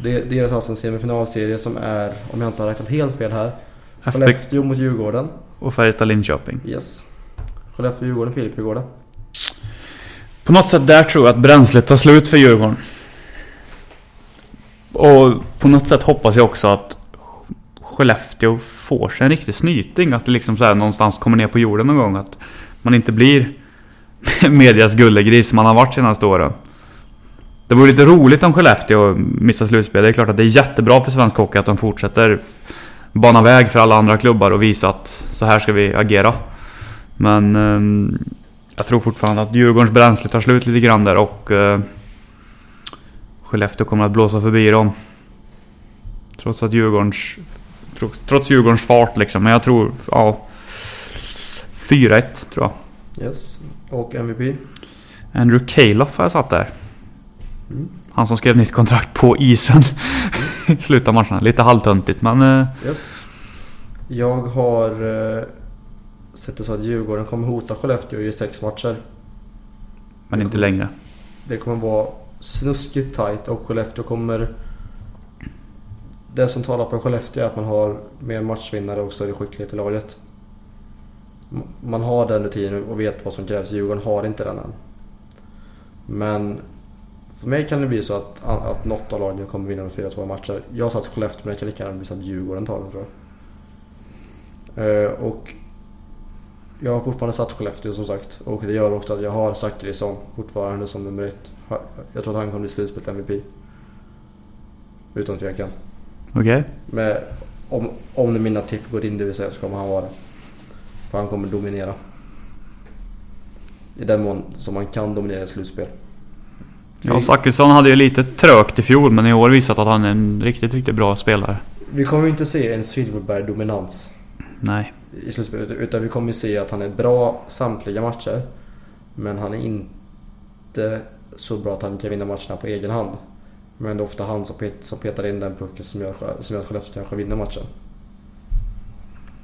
Det, deras alltså en semifinalserie som är, om jag inte har räknat helt fel här, Skellefteå mot Djurgården. och Färjestad Linköping. Yes. Skellefteå, Djurgården, Filip, hur går det? På något sätt där tror jag att bränslet tar slut för Djurgården. Och på något sätt hoppas jag också att Skellefteå får sig en riktig snyting. Att det liksom så här någonstans kommer ner på jorden någon gång. Att man inte blir medias gullegris som man har varit senaste åren. Det vore lite roligt om Skellefteå missar slutspel. Det är klart att det är jättebra för svensk hockey att de fortsätter bana väg för alla andra klubbar och visa att så här ska vi agera. Men ehm, jag tror fortfarande att Djurgårdens bränsle tar slut lite grann där och eh, Skellefteå kommer att blåsa förbi dem. Trots att Djurgårdens... tro- Trots Djurgårdens fart liksom. Men jag tror... Ja... 4-1 tror jag. Yes. Och MVP? Andrew Calof har jag satt där. Mm. Han som skrev nytt kontrakt på isen. i slutet av matcherna. Lite halvtöntigt men... eh, Yes. Jag har eh, sett det så att Djurgården kommer hota Skellefteå i sex matcher. Men inte längre. Det kommer vara snuskigt tight och Skellefteå kommer... Det som talar för Skellefteå är att man har mer matchvinnare och större skicklighet i laget. Man har den rutinen och vet vad som krävs. Djurgården har inte den än. Men för mig kan det bli så att, att något av lagen kommer vinna med 4-2 matcher. Jag satt Skellefteå men det kan lika gärna bli så att Djurgården tar den tror jag. Eh, och jag har fortfarande satt Skellefteå som sagt. Och det gör också att jag har Zachrisson fortfarande som nummer ett. Jag tror att han kommer bli slutspelt MVP. Utan tvekan. Okej. Men om, om mina tipp går in det vill säga så kommer han vara det. För han kommer dominera. I den mån som man kan dominera ett slutspel. Ja, Zachrisson hade ju lite trögt i fjol men i år visat att han är en riktigt, riktigt bra spelare. Vi kommer ju inte se en Silverberg-dominans Nej. I slutspelet. Utan vi kommer se att han är bra samtliga matcher. Men han är inte så bra att han kan vinna matcherna på egen hand. Men det är ofta han som, pet, som petar in den pucken som gör, som gör att Skellefteå kanske vinner matchen.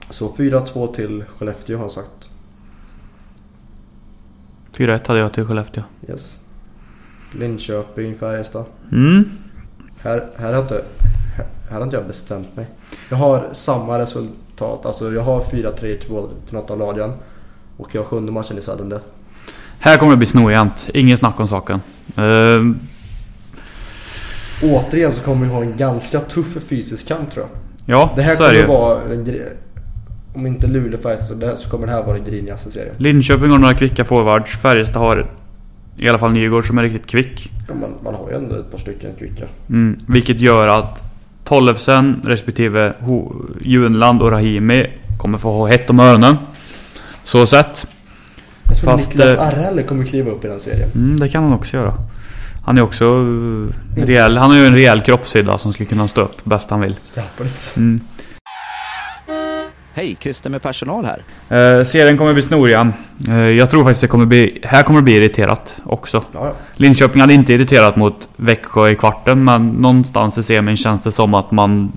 Så 4-2 till Skellefteå har jag sagt. 4-1 hade jag till Skellefteå. Yes. Linköping, Färjestad. Mm. Här, här, har inte, här, här har inte jag bestämt mig. Jag har samma resultat. Alltså jag har 4-3 till, något av lagen. Och jag har sjunde matchen i sudden death. Här kommer det bli snorjämnt. Ingen snack om saken. Ehm, Återigen så kommer vi ha en ganska tuff fysisk kamp tror jag. ja, Det här så är det kommer ju. vara en Om inte Luleå Färjestad det så kommer det här vara den grinigaste serien. Linköping har några kvicka forwards. Färjestad har i alla fall Nygård som är riktigt kvick. Ja, man, man har ju ändå ett par stycken kvicka. Mm, vilket gör att Tollefsen respektive Junland och Rahimi kommer få ha hett om öronen. Så sett. Jag tror Fast, Niklas eh, Arrelle kommer kliva upp i den serien. Mm, det kan han också göra. Han är också eh, rejäl. Han har ju en rejäl kroppshydda som skulle kunna stå upp bäst han vill. Skarpligt. Mm. Hej, Christer med personal här. Eh, serien kommer bli snoriga. Eh, jag tror faktiskt det kommer bli... Här kommer det bli irriterat också. Ja, ja. Linköping hade inte irriterat mot Växjö i kvarten men någonstans i semin känns det som att man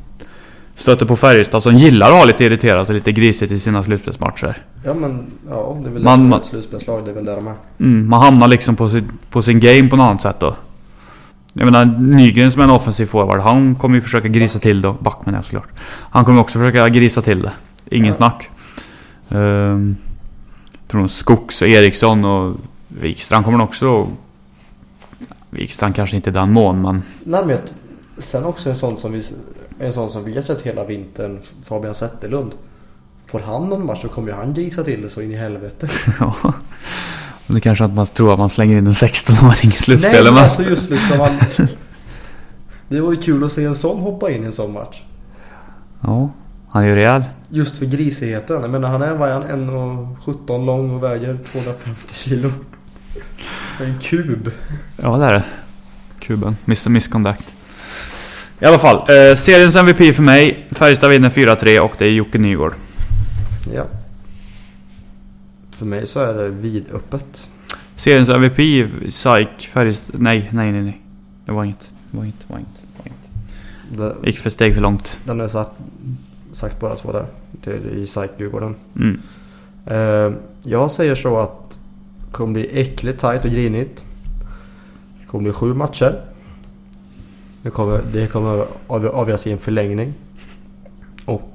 stöter på Färjestad som gillar att ha lite irriterat och lite grisigt i sina slutspelsmatcher. ja men ja, det är väl man- ett slutspelslag. Det är väl där de är. Mm, man hamnar liksom på sin, på sin game på något annat sätt då. Jag menar Nygren som är en offensiv forward, han kommer ju försöka grisa till det. Backman är såklart. Han kommer också försöka grisa till det. Ingen snack. Um, tror nog Skogs och Eriksson och Wikstrand kommer också... Wikstrand kanske inte i den mån men... Nej, men jag, sen också en sån som vi, en sån som vi har sett hela vintern, Fabian Zetterlund. Får han någon match så kommer ju han grisa till det så in i helvete. Ja. Det kanske att man tror att man slänger in en 16-åring i Nej slutspelet men men... alltså just liksom han, Det vore kul att se en sån hoppa in i en sån match. Ja, han är ju rejäl. Just för grisigheten. Jag menar han är, vad är han, 1,17 lång och väger 250 kilo. En kub. Ja det är det. Kuben. Mr Misconduct. I alla fall. Eh, seriens MVP för mig. Färjestad vinner 4-3 och det är Jocke Nygård. Ja. För mig så är det vidöppet. Seriens MVP, SAIK, Färjestad... Nej, nej, nej, nej. Det var inget. Det var inget. Det var inget. Det var inget. Det, Gick för steg för långt. den är satt, sagt bara två där. Till, I SAIK Djurgården. Mm. Eh, jag säger så att det kommer bli äckligt tajt och grinigt. Det kommer bli sju matcher. Det kommer, det kommer av- avgöras i en förlängning. Och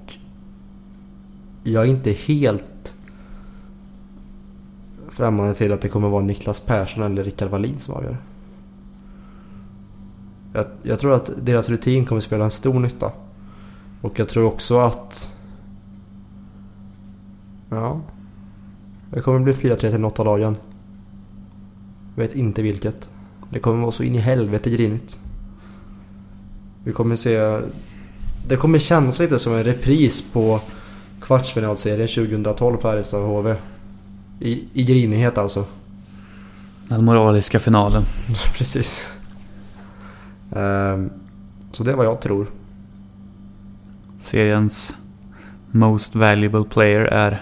jag är inte helt främmande till att det kommer vara Niklas Persson eller Rickard Wallin som avgör. Jag, jag tror att deras rutin kommer spela en stor nytta. Och jag tror också att... Ja. Det kommer bli 4-3 till något av lagen. Jag vet inte vilket. Det kommer vara så in i helvete grinigt. Vi kommer se... Det kommer kännas lite som en repris på kvartsfinalserien 2012 Färjestad och HV. I, I grinighet alltså. Den moraliska finalen. Precis. Ehm, så det är vad jag tror. Seriens Most Valuable Player är...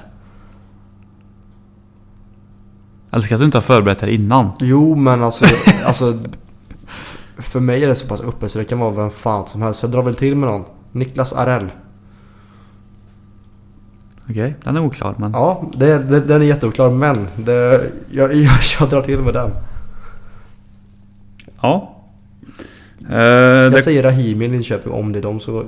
Jag älskar att du inte har förberett det här innan. Jo men alltså, alltså För mig är det så pass uppe så det kan vara vem fan som helst. Jag drar väl till med någon. Niklas Arell. Okej, den är oklar men... Ja, det, det, den är jätteoklar men det, jag, jag, jag drar till med den. Ja. Eh, Jag det, säger Rahimi i Linköping om det är de så...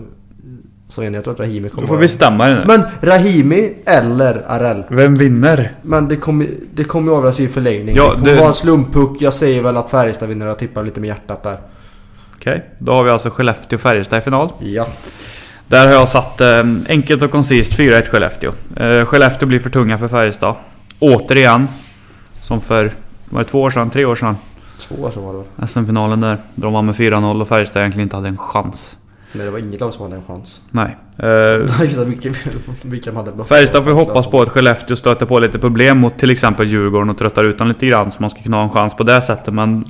Så jag tror att Rahimi kommer du får bestämma dig nu. Men Rahimi eller Arell. Vem vinner? Men det kommer, det kommer ju avgöras i förlängning. Ja, det kommer det- vara en slumppuck. Jag säger väl att Färjestad vinner. Jag tippar lite med hjärtat där. Okej, då har vi alltså Skellefteå-Färjestad i final. Ja. Där har jag satt eh, enkelt och koncist 4-1 Skellefteå. Eh, Skellefteå blir för tunga för Färjestad. Återigen. Som för, var det två år sedan? Tre år sedan? Två år sedan var det? SM-finalen där. Där de vann med 4-0 och Färjestad egentligen inte hade en chans. Nej, det var inget lag som hade en chans. Nej. Eh, vilka, vilka, vilka de hade. Färjestad får ju hoppas på att Skellefteå stöter på lite problem mot till exempel Djurgården och tröttar ut dem lite grann så man ska kunna ha en chans på det sättet. Men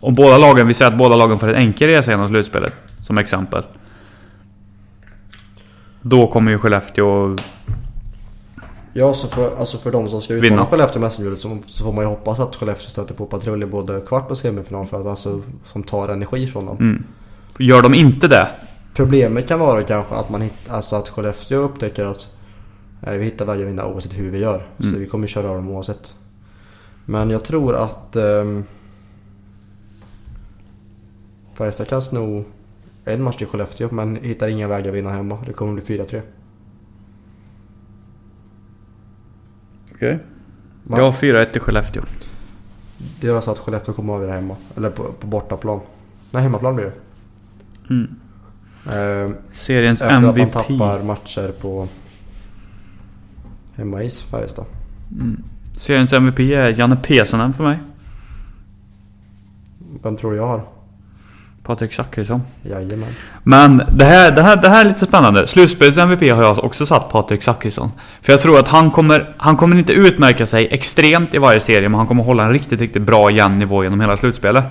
om båda lagen, vi säger att båda lagen får en enkel resa genom slutspelet som exempel. Då kommer ju Skellefteå... Ja, så för, alltså för de som ska Vinna. utmana Skellefteå med SM-guldet så, så får man ju hoppas att Skellefteå stöter på patrull i både kvart och semifinal för att alltså som tar energi från dem. Mm. Gör de inte det, Problemet kan vara kanske att man hitt, alltså att Skellefteå upptäcker att eh, vi hittar vägen att vinna oavsett hur vi gör. Så Mm. vi kommer köra av dem oavsett. Men jag tror att ehm, Färjestad kan sno en match till Skellefteå men hittar inga vägar att vinna hemma. Det kommer bli 4-3. Okej. Va? Jag har 4-1 till Skellefteå. Det är alltså att Skellefteå kommer att avgöra hemma. Eller på, på bortaplan. Nej, hemmaplan blir det. Mm. Ehm, Seriens efter att man MVP. tappar matcher på hemmais Färjestad. Mm. Seriens MVP är Janne Pesonen för mig. Vem tror du jag har? Patrik Zackrisson. Jajamän. Men det här, det, här, det här är lite spännande. Slutspelets MVP har jag också satt Patrik Zackrisson. För jag tror att han kommer, han kommer inte utmärka sig extremt i varje serie, men han kommer hålla en riktigt, riktigt bra jämn nivå genom hela slutspelet.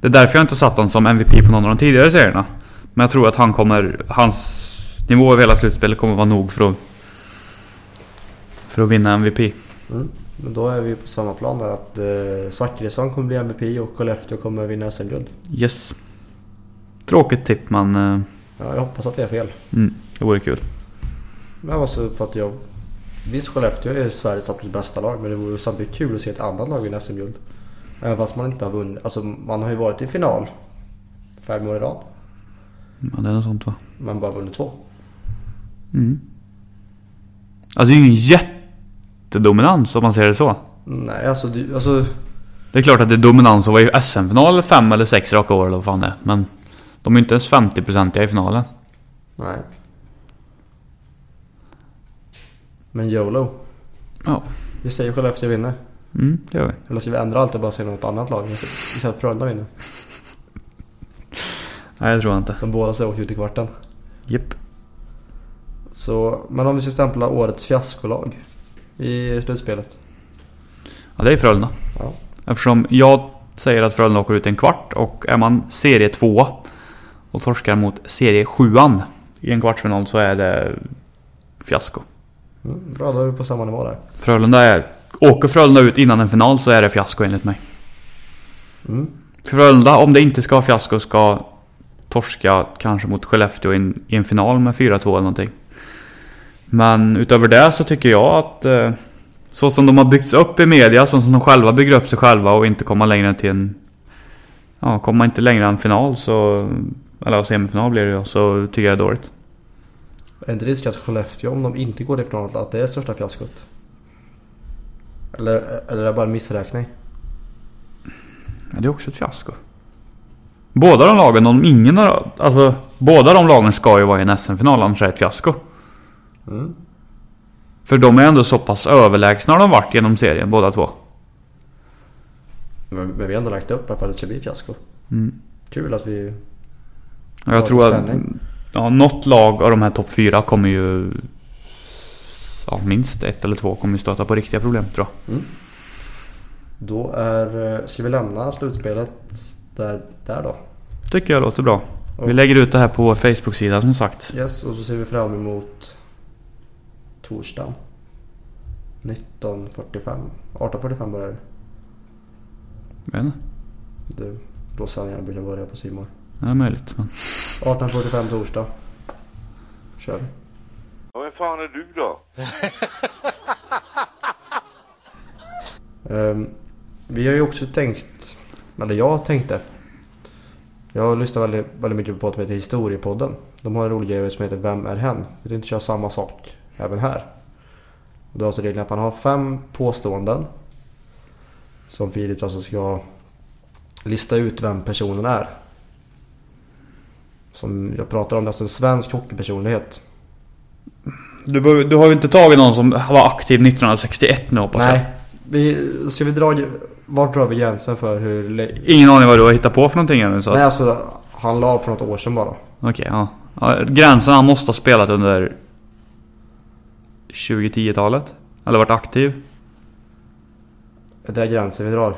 Det är därför jag inte satt honom som MVP på någon av de tidigare serierna. Men jag tror att han kommer, hans nivå över hela slutspelet kommer vara nog för att, för att vinna MVP. Mm. Men då är vi på samma plan där att eh, Zachrisson kommer bli MVP och Skellefteå kommer vinna SM-guld. Yes. Tråkigt tipp, men eh, Ja, jag hoppas att vi har fel. mm, det vore kul. Men alltså för att jag... Visst Skellefteå är Sveriges absolut bästa lag men det vore samtidigt kul att se ett annat lag vinna SM-guld. Även fast man inte har vunnit. Alltså man har ju varit i final fem år i rad. Ja, det är något sånt va? Men bara vunnit två. Mm. Alltså det är ju ingen jättedominans om man säger det så. Nej alltså, du, alltså Det är klart att det är dominans att vara i SM-final fem eller sex raka år eller vad fan det är. Men de är inte ens 50% i finalen. nej. Men YOLO. Ja. Vi säger Skellefteå vinner. Mm, det gör vi. Eller ska vi ändra allt och bara säga något annat lag? Vi säger att Frölunda vinner. Nej, det tror jag inte. Som båda säger åker ut i kvarten. Japp. Så, men om vi ska stämpla årets fiaskolag i slutspelet. Ja, det är Frölunda. Ja. Eftersom jag säger att Frölunda åker ut i en kvart och är man serie 2 och torskar mot serie 7 i en kvartsfinal så är det fiasko. Mm, bra, då är vi på samma nivå där. Frölunda är... Åker Frölunda ut innan en final så är det fiasko enligt mig. Mm. Frölunda, om det inte ska vara fiasko, ska torska kanske mot Skellefteå i en, i en final med 4-2 eller någonting. Men utöver det så tycker jag att... Eh, Så som de har byggts upp i media, så som de själva bygger upp sig själva och inte komma längre än till en... Ja, kommer inte längre än final så... Eller semifinal blir det ju, så tycker jag det är dåligt. Är det inte risk att Skellefteå, om de inte går till final, att det är största fiaskot? Eller, eller är det bara en missräkning? Ja, det är också ett fiasko. Båda de lagen, om ingen har... Alltså, båda de lagen ska ju vara i en SM-final, annars är det ett fiasko. Mm. För de är ändå så pass överlägsna har de varit genom serien, båda två. Men, men vi har ändå lagt upp för att det ska bli fiasko. Mm. Kul att vi... Och jag Ja, tror att... Ja, något lag av de här topp fyra kommer ju... Ja, minst ett eller två kommer ju stöta på riktiga problem, tror jag. Då är... eh, Ska vi lämna slutspelet där, där då? Tycker jag låter bra. Vi Och- lägger ut det här på vår Facebook-sida som sagt. Yes, och så ser vi fram emot torsdagen. 19.45. 18.45 börjar det. Inte. Det- Då sändningarna brukar börja på Simon. Det är möjligt. Men... 18.45 torsdag. Kör vi. Ja, vem fan är du då? Ehm, vi har ju också tänkt, eller jag tänkte. Jag lyssnar väldigt, väldigt mycket på något som heter Historiepodden. De har en rolig grej som heter Vem är hen? Vi tänkte köra samma sak även här. Och då är alltså regeln att man har fem påståenden. Som Filip alltså ska lista ut vem personen är. Som jag pratar om, det är alltså en svensk hockeypersonlighet. Du, du har ju inte tagit någon som var aktiv 1961 nu hoppas jag. Nej, vi, ska vi dra, vart drar vi gränsen för hur... Ingen aning vad du har hittat på för någonting ännu så. Nej alltså, han la av för något år sedan bara. Okej, ja. ja. Gränsen han måste ha spelat under 2010-talet. Eller varit aktiv. Det är gränsen vi drar.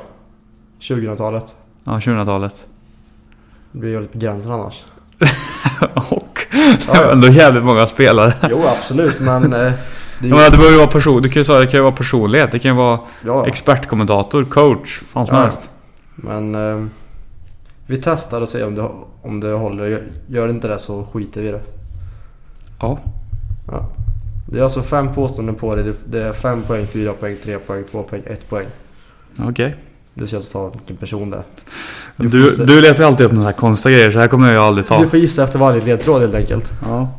2000-talet. Ja, 2000-talet. Det blir ju lite på gränsen annars. Och det är ändå jävligt många spelare. Jo absolut men... Det Jag menar, det behöver ju vara person, du kan ju säga det kan ju vara personlighet, det kan ju vara ja, expertkommentator, coach, fan som Ja. helst. men... eh, Vi testar och ser om det, om det håller. Gör- det inte det så skiter vi i det. Ja. Ja. Det är alltså fem påståenden på det. Det- Det är fem poäng, fyra poäng, tre poäng, två poäng, ett poäng. Okej. Du ska alltså ta vilken person det är. Du Du, du letar ju alltid upp några konstiga grejer så här kommer jag aldrig ta. Du får gissa efter varje ledtråd helt enkelt. Ja.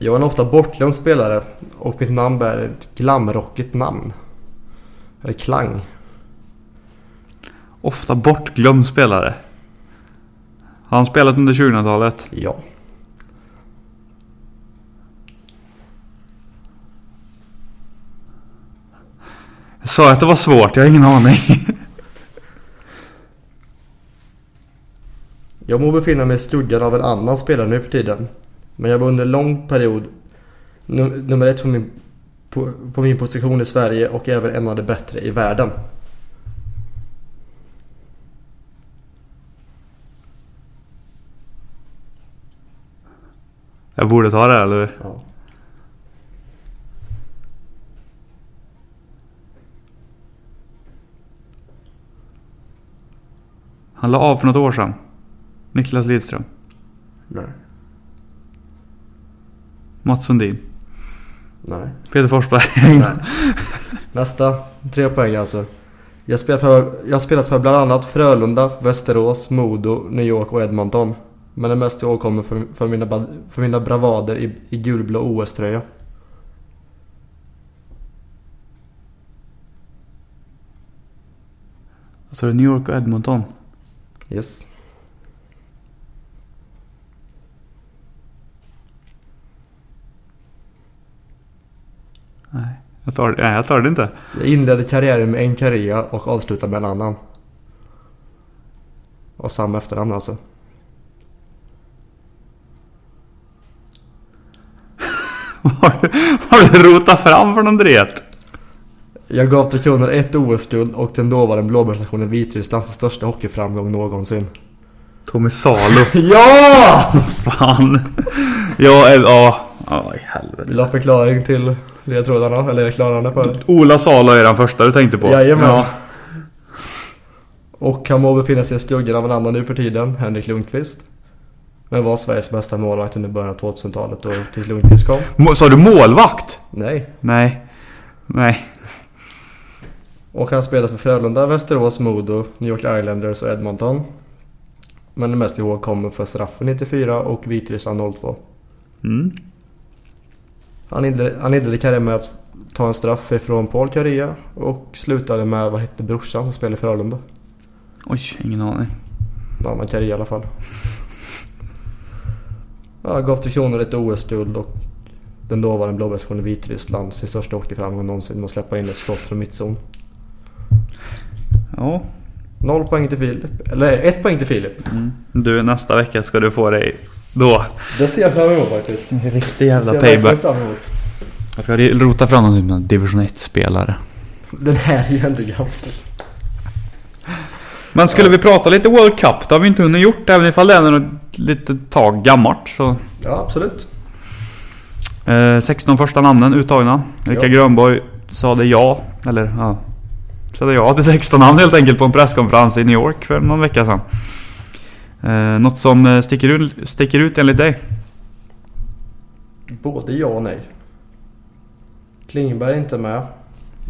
Jag är en ofta bortglömd spelare och mitt namn bär ett glamrockigt namn. Eller klang. Ofta bortglömd spelare. Har han spelat under 2000-talet? Ja. Jag sa att det var svårt, jag har ingen aning. Jag må befinna mig i skuggan av en annan spelare nu för tiden. Men jag var under en lång period num- nummer ett på min, på, på min position i Sverige och även en av de bättre i världen. Jag borde ta det eller? Ja. Han la av för något år sedan. Niklas Lidström. Nej. Mats Sundin. Nej. Peter Forsberg. Nej. Nästa. Tre poäng alltså. Jag spelat för, jag spelat för bland annat Frölunda, Västerås, Modo, New York och Edmonton. Men det mest jag kommer för, för, mina, för mina bravader i, i gulblå OS-tröja. Så är det New York och Edmonton. Yes. Nej, jag tar, nej, jag tar det inte. Jag inledde karriären med en karriär och avslutade med en annan. Och samma efternamn alltså. Vad har du- rotat fram för någon dret? Jag gav personen ett OS-guld och den dåvarande blåbärsnationen Vitrysslands största hockeyframgång någonsin. Tommy Salo. Ja! Fan. Ja, eh, ja. Ja, i helvete. Vill du ha förklaring till ledtrådarna? Eller klarande för det? Ola Salo är den första du tänkte på? Jajamän. Ja. Och han må befinna sig i skuggan av en annan nu för tiden, Henrik Lundqvist. Men var Sveriges bästa målvakt under början av 2000-talet då tills Lundqvist kom. Må- Sa du målvakt? Nej. Nej. Nej. Och han spelade för Frölunda, Västerås, Modo, New York Islanders och Edmonton. Men mest ihågkommen för straffen 94 och Vitryssland 02. Mm. Han inledde, han inledde karriären med att ta en straff ifrån Paul Karea och slutade med, vad hette brorsan som spelade i Frölunda? Oj, ingen aning. En annan Karea i alla fall. Ja, gav Tre Kronor ett OS-guld och den dåvarande blåbärsnationen Vitryssland sin största hockeyframgång någonsin med att släppa in ett skott från mittzon. Ja. Noll poäng till Filip. Eller ett poäng till Filip. Mm. Du, nästa vecka ska du få dig då. Det ser jag fram emot faktiskt. En riktig Det jävla ser jag payback. fram emot. Jag ska rota fram någon typ av division 1-spelare. Den här är ju ändå ganska... Men skulle vi prata lite World Cup? Det har vi inte hunnit gjort. Även ifall det är något litet tag gammalt. Så. Ja, absolut. Eh, 16 första namnen uttagna. Rickard Ja. Grönborg sa det ja. Eller ja. Sa det ja till 16 namn helt enkelt på en presskonferens i New York för någon vecka sedan. Eh, något som eh, sticker ut, sticker ut enligt dig? Både ja och nej. Klingberg är inte med.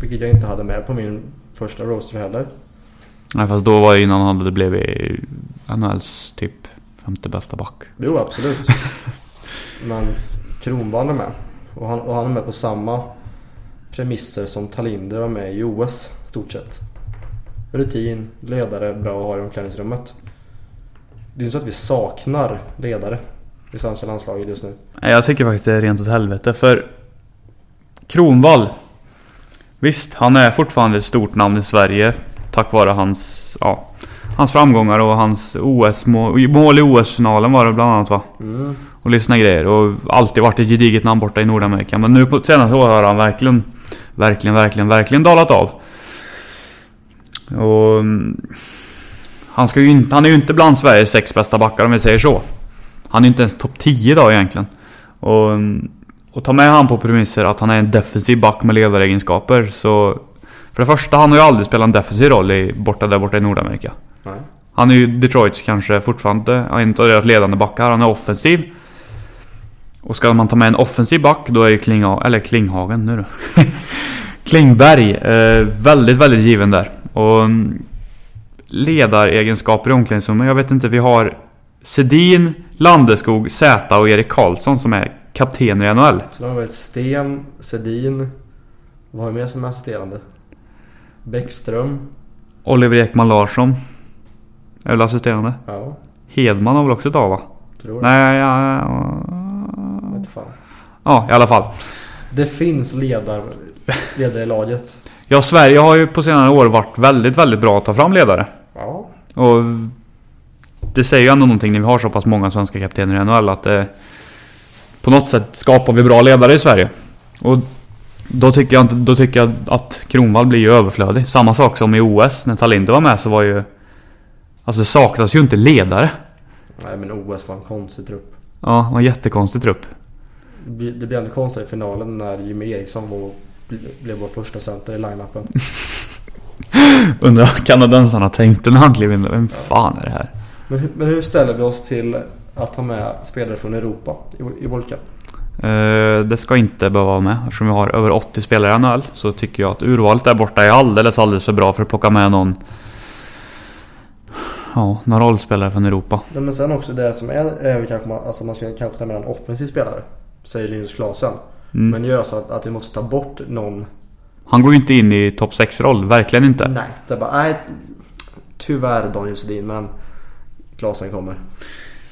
Vilket jag inte hade med på min första roaster heller. Nej fast då var det innan han hade blivit NHLs typ femte bästa back. Jo, absolut. Men Kronwall är med. Och han, och han är med på samma premisser som Talinder var med i OS, stort sett. Rutin, ledare, bra att ha i omklädningsrummet. Det är inte så att vi saknar ledare i svenska landslaget just nu. Nej, Jag tycker faktiskt det är rent åt helvete för Kronvall Visst, han är fortfarande ett stort namn i Sverige Tack vare hans, ja, hans framgångar och hans OS-mål mål i OS-finalen var det bland annat va? Mm. Och lyssna grejer och alltid varit ett gediget namn borta i Nordamerika Men nu på senaste året har han verkligen Verkligen, verkligen, verkligen dalat av Och mm, Han ska ju inte, han är ju inte bland Sveriges sex bästa backar om vi säger så. Han är inte ens topp 10 idag egentligen. Och, och ta med han på premisser att han är en defensiv back med ledaregenskaper så För det första, han har ju aldrig spelat en defensiv roll i, borta där borta i Nordamerika. Nej. Han är ju Detroits kanske fortfarande en av deras ledande backar, han är offensiv. Och ska man ta med en offensiv back då är ju Klingha, eller Klinghagen nu då. Klingberg, eh, väldigt väldigt given där. Och mm, Ledaregenskaper i omklädningsrummet, jag vet inte, vi har Sedin, Landeskog, Zäta och Erik Karlsson som är kaptener i NHL. Så de har varit Sten, Sedin. Vad har vi mer som är assisterande? Bäckström. Oliver Ekman Larsson. Är väl assisterande? Ja, Hedman har väl också ett A va? tror. Nej, ja, ja, inte fan. ja, i alla fall. Det finns ledare, ledare i laget. Ja, Sverige har ju på senare år varit väldigt, väldigt bra att ta fram ledare. Ja. Och det säger ju ändå någonting när vi har så pass många svenska kaptener i NHL att det, på något sätt skapar vi bra ledare i Sverige. Och då tycker jag, då tycker jag att Kronwall blir ju överflödig. Samma sak som i OS när Talinder var med så var ju... Alltså det saknas ju inte ledare. Nej men OS var en konstig trupp. Ja, var en jättekonstig trupp. Det blir- Det blev ändå konstigt i finalen när Jimmy Eriksson var, blev vår första center i line-upen. Undrar vad kanadensarna tänkte när han klev in där. Vem fan är det här? Men, hur- men hur ställer vi oss till att ha med spelare från Europa i, i World Cup? Eh, det ska inte behöva vara med. Eftersom vi har över 80 spelare i NHL så tycker jag att urvalet där borta är alldeles, alldeles för bra för att plocka med någon... Ja, någon rollspelare från Europa. Ja, men sen också det som är, är väl kanske man, alltså man ska kanske ta med en offensiv spelare. Säger Linus Klasen. Mm. Men gör så att, att vi måste ta bort någon. Han går ju inte in i topp 6-roll, verkligen inte. Nej. Så jag bara, nej. Tyvärr Daniel Sedin men Klasen kommer.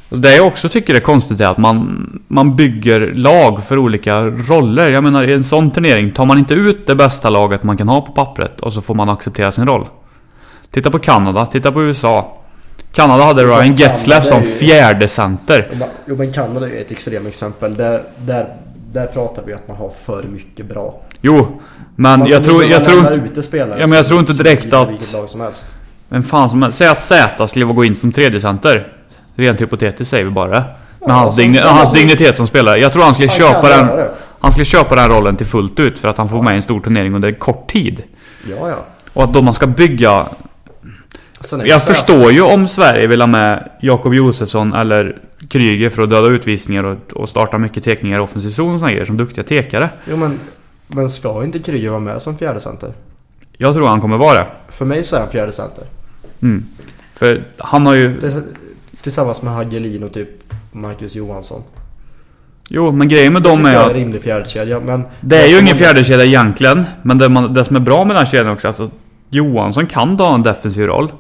Det jag också tycker är konstigt är att man, man bygger lag för olika roller. Jag menar i en sån turnering tar man inte ut det bästa laget man kan ha på pappret och så får man acceptera sin roll. Titta på Kanada, titta på USA. Kanada hade Ryan Getzlaff som ju- fjärde center. Jo, men- Kanada är ett extremt exempel. Där, där, där pratar vi att man har för mycket bra. Jo, men Man- jag tror, jag tror inte... spelare Ja, men jag tror inte direkt att- Vilket lag som helst. Men fan som helst. Säg att Z skulle gå in som tredje center. Rent hypotetiskt säger vi bara. Med Ja, hans, alltså, digni- ja, hans alltså- dignitet som spelare. Jag tror han skulle Han köpa den... det. Han skulle köpa den rollen till fullt ut för att han får med i en stor turnering under en kort tid. Ja ja. Och att då man ska bygga... Jag förstår ju om Sverige vill ha med Jakob Josefsson eller Kryger för att döda utvisningar och, och starta mycket tekningar i offensiv zon och såna grejer som duktiga tekare. Jo men Men ska inte Krüger vara med som fjärde center? Jag tror han kommer vara det. För mig så är han fjärde center. Mm. För han har ju... Tills- Tillsammans med Hagelin och typ Marcus Johansson. Jo, men grejen med Det dem är jag är att... en rimlig fjärdekedja. Men Det är ju ingen fjärdekedja egentligen. Men det, man, det som är bra med den här kedjan också är att Johansson kan ta en defensiv roll.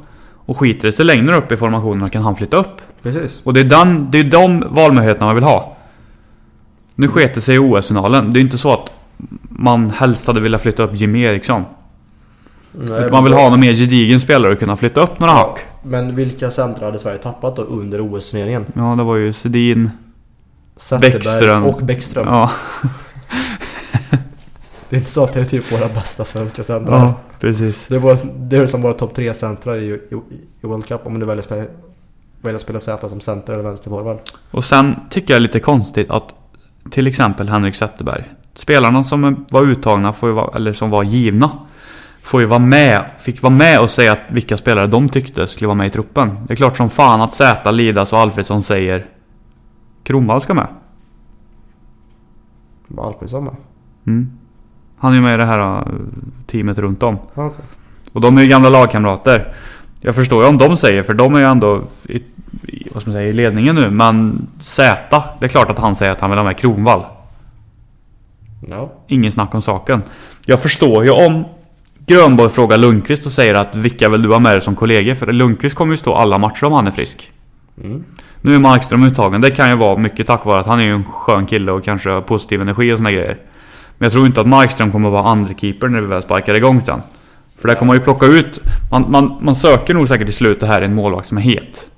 Och skiter det sig längre upp i formationerna kan han flytta upp. Precis. Och det är, den, det är de valmöjligheterna man vill ha. Nu sket det sig i OS-finalen. Det är inte så att man helst hade velat flytta upp Jimmy Eriksson. Nej, man vill ha någon mer gedigen spelare och kunna flytta upp några Ja, hack. Men vilka centra hade Sverige tappat då under OS-turneringen? Ja, det var ju Sedin. Zetterberg Bäckström. och Bäckström. Ja, Det är inte så att det är typ våra bästa svenska centra. ja, precis. Det, var, det är som våra topp tre centra i, i, i World Cup om du väljer att spela, väljer att spela Z som center eller vänsterforward. Och sen tycker jag det är lite konstigt att till exempel Henrik Zetterberg. Spelarna som var uttagna, får vara, eller som var givna. Får ju vara med, fick vara med och säga att vilka spelare de tyckte skulle vara med i truppen. Det är klart som fan att Zäta, Lidas och Alfredsson säger Kronwall ska med. Var Alfredsson med? Mm. Han är ju med i det här äh, teamet runt om. Ja, okej. Och de är ju gamla lagkamrater. Jag förstår ju om de säger, för de är ju ändå i, i, vad ska man säga, i ledningen nu. Men Z, det är klart att han säger att han vill ha med Kronwall. Ja. Ingen snack om saken. Jag förstår ju om Grönborg frågar Lundqvist och säger att vilka vill du ha med dig som kollegor? För Lundqvist kommer ju stå alla matcher om han är frisk. Mm. Nu är Markström uttagen. Det kan ju vara mycket tack vare att han är ju en skön kille och kanske har positiv energi och såna grejer. Men jag tror inte att Markström kommer vara andra keeper när vi väl sparkar igång sen. För där kommer man ju plocka ut... Man, man, man söker nog säkert i slut det här en målvakt som är het.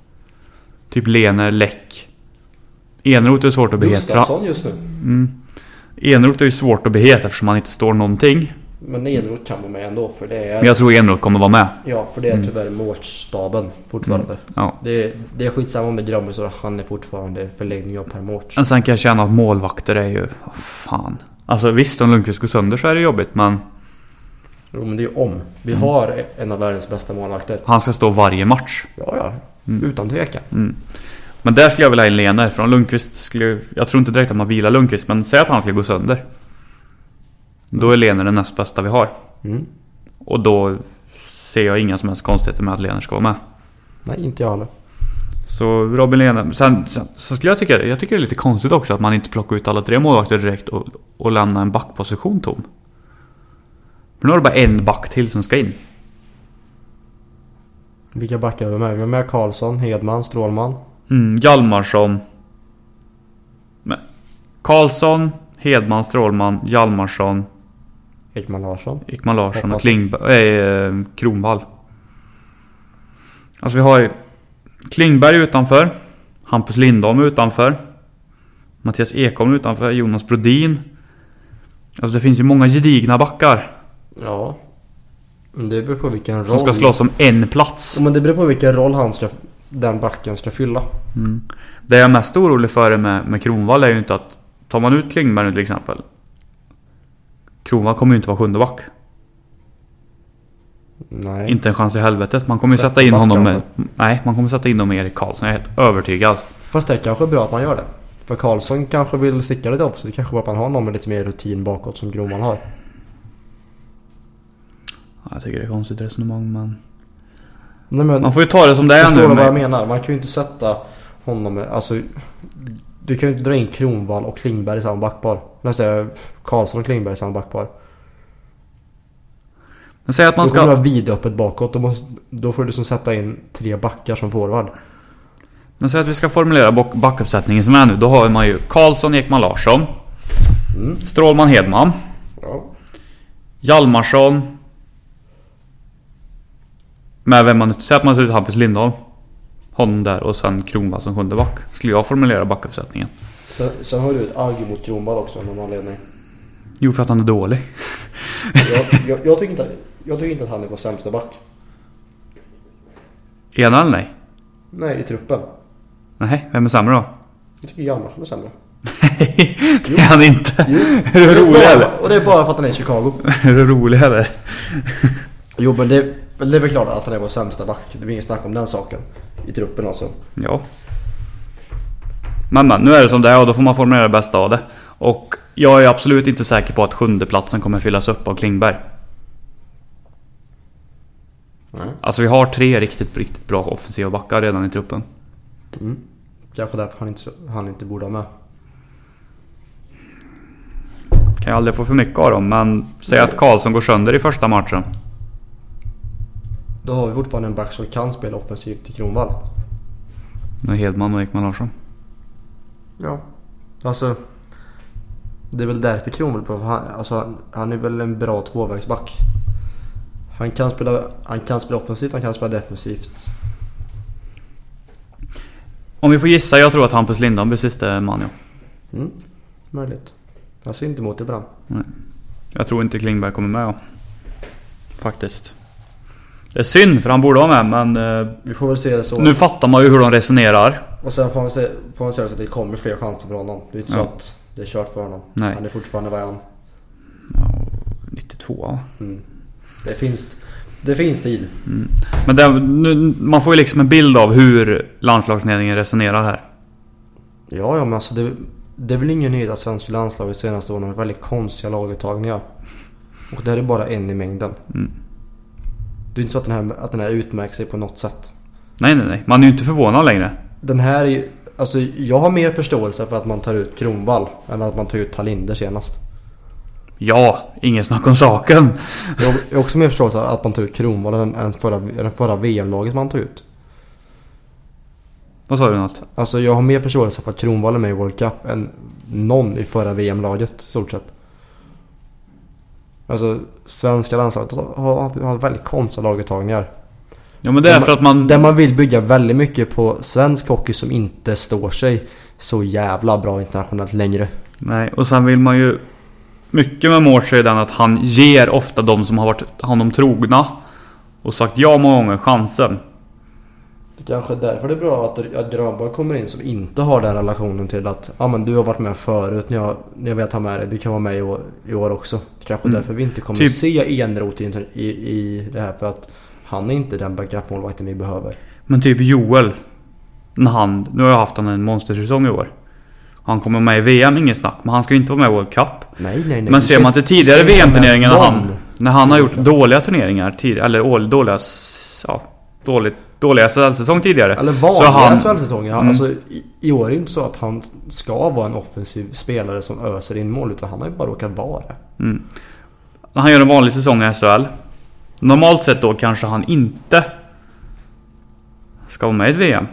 Typ Lener, Läck. Eneroth är svårt att bli het. Gustafsson just nu. Mm. Eneroth är ju svårt att bli het eftersom han inte står någonting. Men Eneroth kan vara med ändå för det är... Men jag tror Eneroth kommer vara med. Ja, för det är tyvärr målstaben fortfarande. Ja. Det, är, det är skitsamma är Grönborg så han är fortfarande förlängning av per målch. Men sen kan jag känna att målvakter är ju... vad fan. Alltså visst, om Lundqvist går sönder så är det jobbigt men... Jo men det är ju om. Vi Mm. har en av världens bästa målvakter. Han ska stå varje match. Ja, ja. Mm. Utan tvekan. Men där skulle jag vilja ha in Lener. Från Lundqvist skulle... Jag tror inte direkt att man vilar Lundqvist men säg att han skulle gå sönder. Då är Lener den näst bästa vi har. Mm. Och då ser jag inga som helst konstigheter med att Lener ska vara med. Nej, inte jag heller. Så Robin Lehner. Sen, sen så skulle jag tycka, jag tycker det är lite konstigt också att man inte plockar ut alla tre målvakter direkt och, och lämnar en backposition tom. För nu har du bara en back till som ska in. Vilka backar vi med? Vi har med Karlsson, Hedman, Strålman. Mm, Hjalmarsson. Men, Karlsson, Hedman, Strålman, Hjalmarsson, Ekman Larsson. Ekman Larsson och. Klingberg, äh, Kronvall. Alltså vi har ju Klingberg utanför. Hampus Lindholm utanför. Mattias Ekholm utanför. Jonas Brodin. Alltså det finns ju många gedigna backar. Ja. Men Det beror på vilken roll. Som ska slåss om en plats. Ja, Men det beror på vilken roll han ska, den backen ska fylla. Mm. Det jag är mest orolig för med, med Kronvall är ju inte att... Tar man ut Klingberg nu till exempel. Kronvall kommer ju inte vara sjunde back. Nej. Inte en chans i helvetet. Man kommer ju sätta in honom med... kanske. Nej, man kommer sätta in honom med Erik Karlsson. Jag är helt övertygad. Fast det är kanske är bra att man gör det. För Karlsson kanske vill sticka lite upp så det kanske bara att man har någon med lite mer rutin bakåt som Groman har. Ja, Jag tycker det är konstigt resonemang men... Nej men, Man får ju ta det som det är förstår nu. du vad jag menar? Man kan ju inte sätta honom alltså Du kan ju inte dra in Kronvall och Klingberg i samma backpar. Nästan Karlsson och Klingberg i samma backpar. Men säg att man Då kommer ska... du ha vidöppet bakåt. Då, måste, då får du som sätta in tre backar som forward. Men säg att vi ska formulera back- backuppsättningen som är nu. Då har man ju Karlsson, Ekman Larsson. Mm. Strålman, Hedman. Ja. Hjalmarsson. Med vem man... Säg att man tar ut Hampus Lindholm. Honom där och sen Kronwall som sjunde back. Skulle jag formulera backuppsättningen. Sen, sen har du ett arg mot Kronvall också av någon anledning. Jo, för att han är dålig. Jag, jag, jag, tycker inte, jag tycker inte att han är vår sämsta back. Ena eller nej? Nej, i truppen. Nej, vem är sämre då? Jag tycker Hjalmarsson är sämre. Nej, det är han inte. Jo. Är du rolig eller? Och det är bara för att han är i Chicago. Är du rolig eller? Jo men det, men det är väl klart att han är vår sämsta back. Det är inget snack om den saken. I truppen alltså. Ja. Men men, nu är det som det är och då får man formulera det bästa av det. Och jag är absolut inte säker på att sjundeplatsen kommer fyllas upp av Klingberg. Nej. Alltså vi har tre riktigt, riktigt bra offensiva backar redan i truppen. Mm. Kanske därför han inte, han inte borde ha med. Kan jag aldrig få för mycket av dem, men säg att Karlsson går sönder i första matchen. Då har vi fortfarande en back som kan spela offensivt i Kronwall. Med Hedman och Ekman Larsson. Ja. Alltså. Det är väl därför Kronwall på. Han, alltså, han, han är väl en bra tvåvägsback. Han kan, spela, han kan spela offensivt, han kan spela defensivt. Om vi får gissa, jag tror att Hampus Lindholm blir sista man ja. Mm. Möjligt. Jag ser inte emot det på den. Jag tror inte Klingberg kommer med ja. Faktiskt. Det är synd för han borde vara med men eh, Vi får väl se det så. nu fattar man ju hur de resonerar. Och sen får man se, får man se att det kommer fler chanser för honom. Det är inte så Ja. att det är kört för honom. Nej. Han är fortfarande vad är han? Ja, 92 ja. Mm. Det finns, det finns tid. Men det, nu, man får ju liksom en bild av hur landslagsledningen resonerar här. Ja, ja men alltså det, det är väl ingen nyhet att svenska landslaget senaste åren har väldigt konstiga laguttagningar. Och det här är bara en i mängden. Mm. Det är inte så att den här, att den här utmärker sig på något sätt. Nej nej nej, man är ju inte förvånad längre. Den här är ju- Alltså jag har mer förståelse för att man tar ut Kronwall än att man tar ut Talinder senast. Ja, ingen snack om saken. Jag har- också mer förståelse för att man tar ut Kronwall än, än förra, än förra VM-laget man tog ut. Vad sa du något? Alltså jag har mer förståelse för att Kronwall är med i World Cup än någon i förra VM-laget stort sett. Alltså svenska landslaget har, har, väldigt konstiga laguttagningar. Ja men det är för att man... Där man vill bygga väldigt mycket på svensk hockey som inte står sig så jävla bra internationellt längre. Nej, och sen vill man ju... Mycket med Mårts är den att han ger ofta de som har varit honom trogna och sagt ja många gånger chansen. Det kanske är därför det är bra att, att Granborg kommer in som inte har den relationen till att ja men du har varit med förut när jag, när jag vet ha med dig. Du kan vara med i år, i år också. Kanske Mm. därför vi inte kommer Typ- se Enroth i, i, i det här för att han är inte den backup-målvakten vi behöver. Men typ Joel. När han... Nu har jag haft han en monstersäsong i år. Han kommer med i VM, ingen snack. Men han ska ju inte vara med i World Cup. Nej nej nej. Men ser man till tidigare VM-turneringar när han... När han har gjort dåliga turneringar tidigare, eller dåliga... Ja, dåligt, dåliga SHL-säsong tidigare. Eller vanliga han- SHL-säsonger. Mm. Alltså, i, I år är det inte så att han ska vara en offensiv spelare som öser in mål. Utan han har ju bara råkat vara. Mm. Han gör en vanlig säsong i SHL. Normalt sett då kanske han inte ska vara med i ett VM.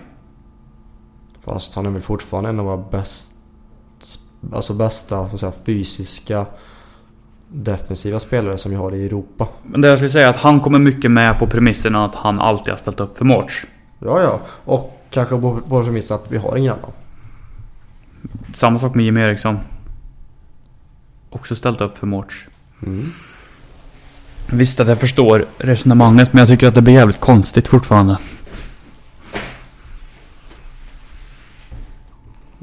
Fast han är väl fortfarande en av våra bäst, alltså bästa säga, fysiska defensiva spelare som vi har i Europa. Men det jag skulle säga är att han kommer mycket med på premisserna att han alltid har ställt upp för Mårts. Ja, ja. Och kanske på, på premissen att vi har ingen annan. Samma sak med Jimmy Eriksson. Också ställt upp för Mårts. Mm. Visst att jag förstår resonemanget men jag tycker att det blir jävligt konstigt fortfarande.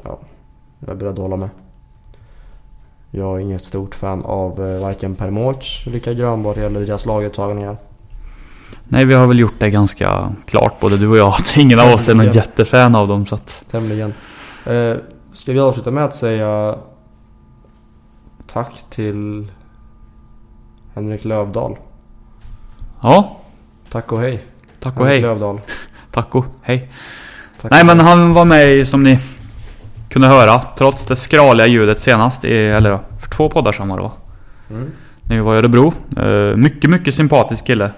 Ja, jag är beredd att hålla med. Jag är inget stort fan av eh, varken Per Mårts, Rickard Grönborg eller deras laguttagningar. Nej vi har väl gjort det ganska klart både du och jag att ingen av oss är någon jättefan av dem så att... Tämligen. Eh, ska vi avsluta med att säga tack till Henrik Lövdahl. Ja, Tack och hej. tack och Henrik hej. Lövdahl. Tack hej. Tack Nej och men hej. han var med i, som ni kunde höra, trots det skraliga ljudet senast, i, eller för två poddar sedan var det? Mm. När vi var i Örebro. Eh, mycket, mycket sympatisk kille.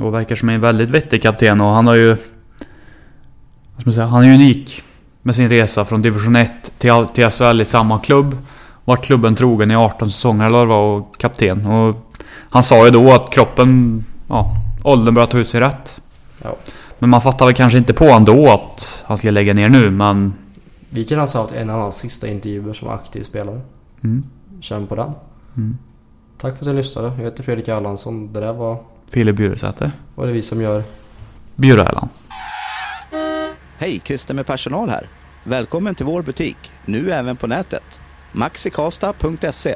Och verkar som en väldigt vettig kapten och han har ju... Vad ska man säga? Han är unik. Med sin resa från division 1 till, till SHL i samma klubb. Vart klubben trogen i 18 säsonger eller vad och kapten. Och han sa ju då att kroppen... Ja, åldern börjar ta ut sig rätt. Ja. Men man fattar väl kanske inte på ändå att han ska lägga ner nu men... Vi kan alltså ha haft en av hans sista intervjuer som aktiv spelare. Mm. Känn på den. Mm. Tack för att ni lyssnade. Jag heter Fredrik Erlandsson. Det där var, Filip Bjuresäter. var det vi som gör. Bjureällan. Hej, Christer med personal här. Välkommen till vår butik, nu även på nätet. maxikasta.se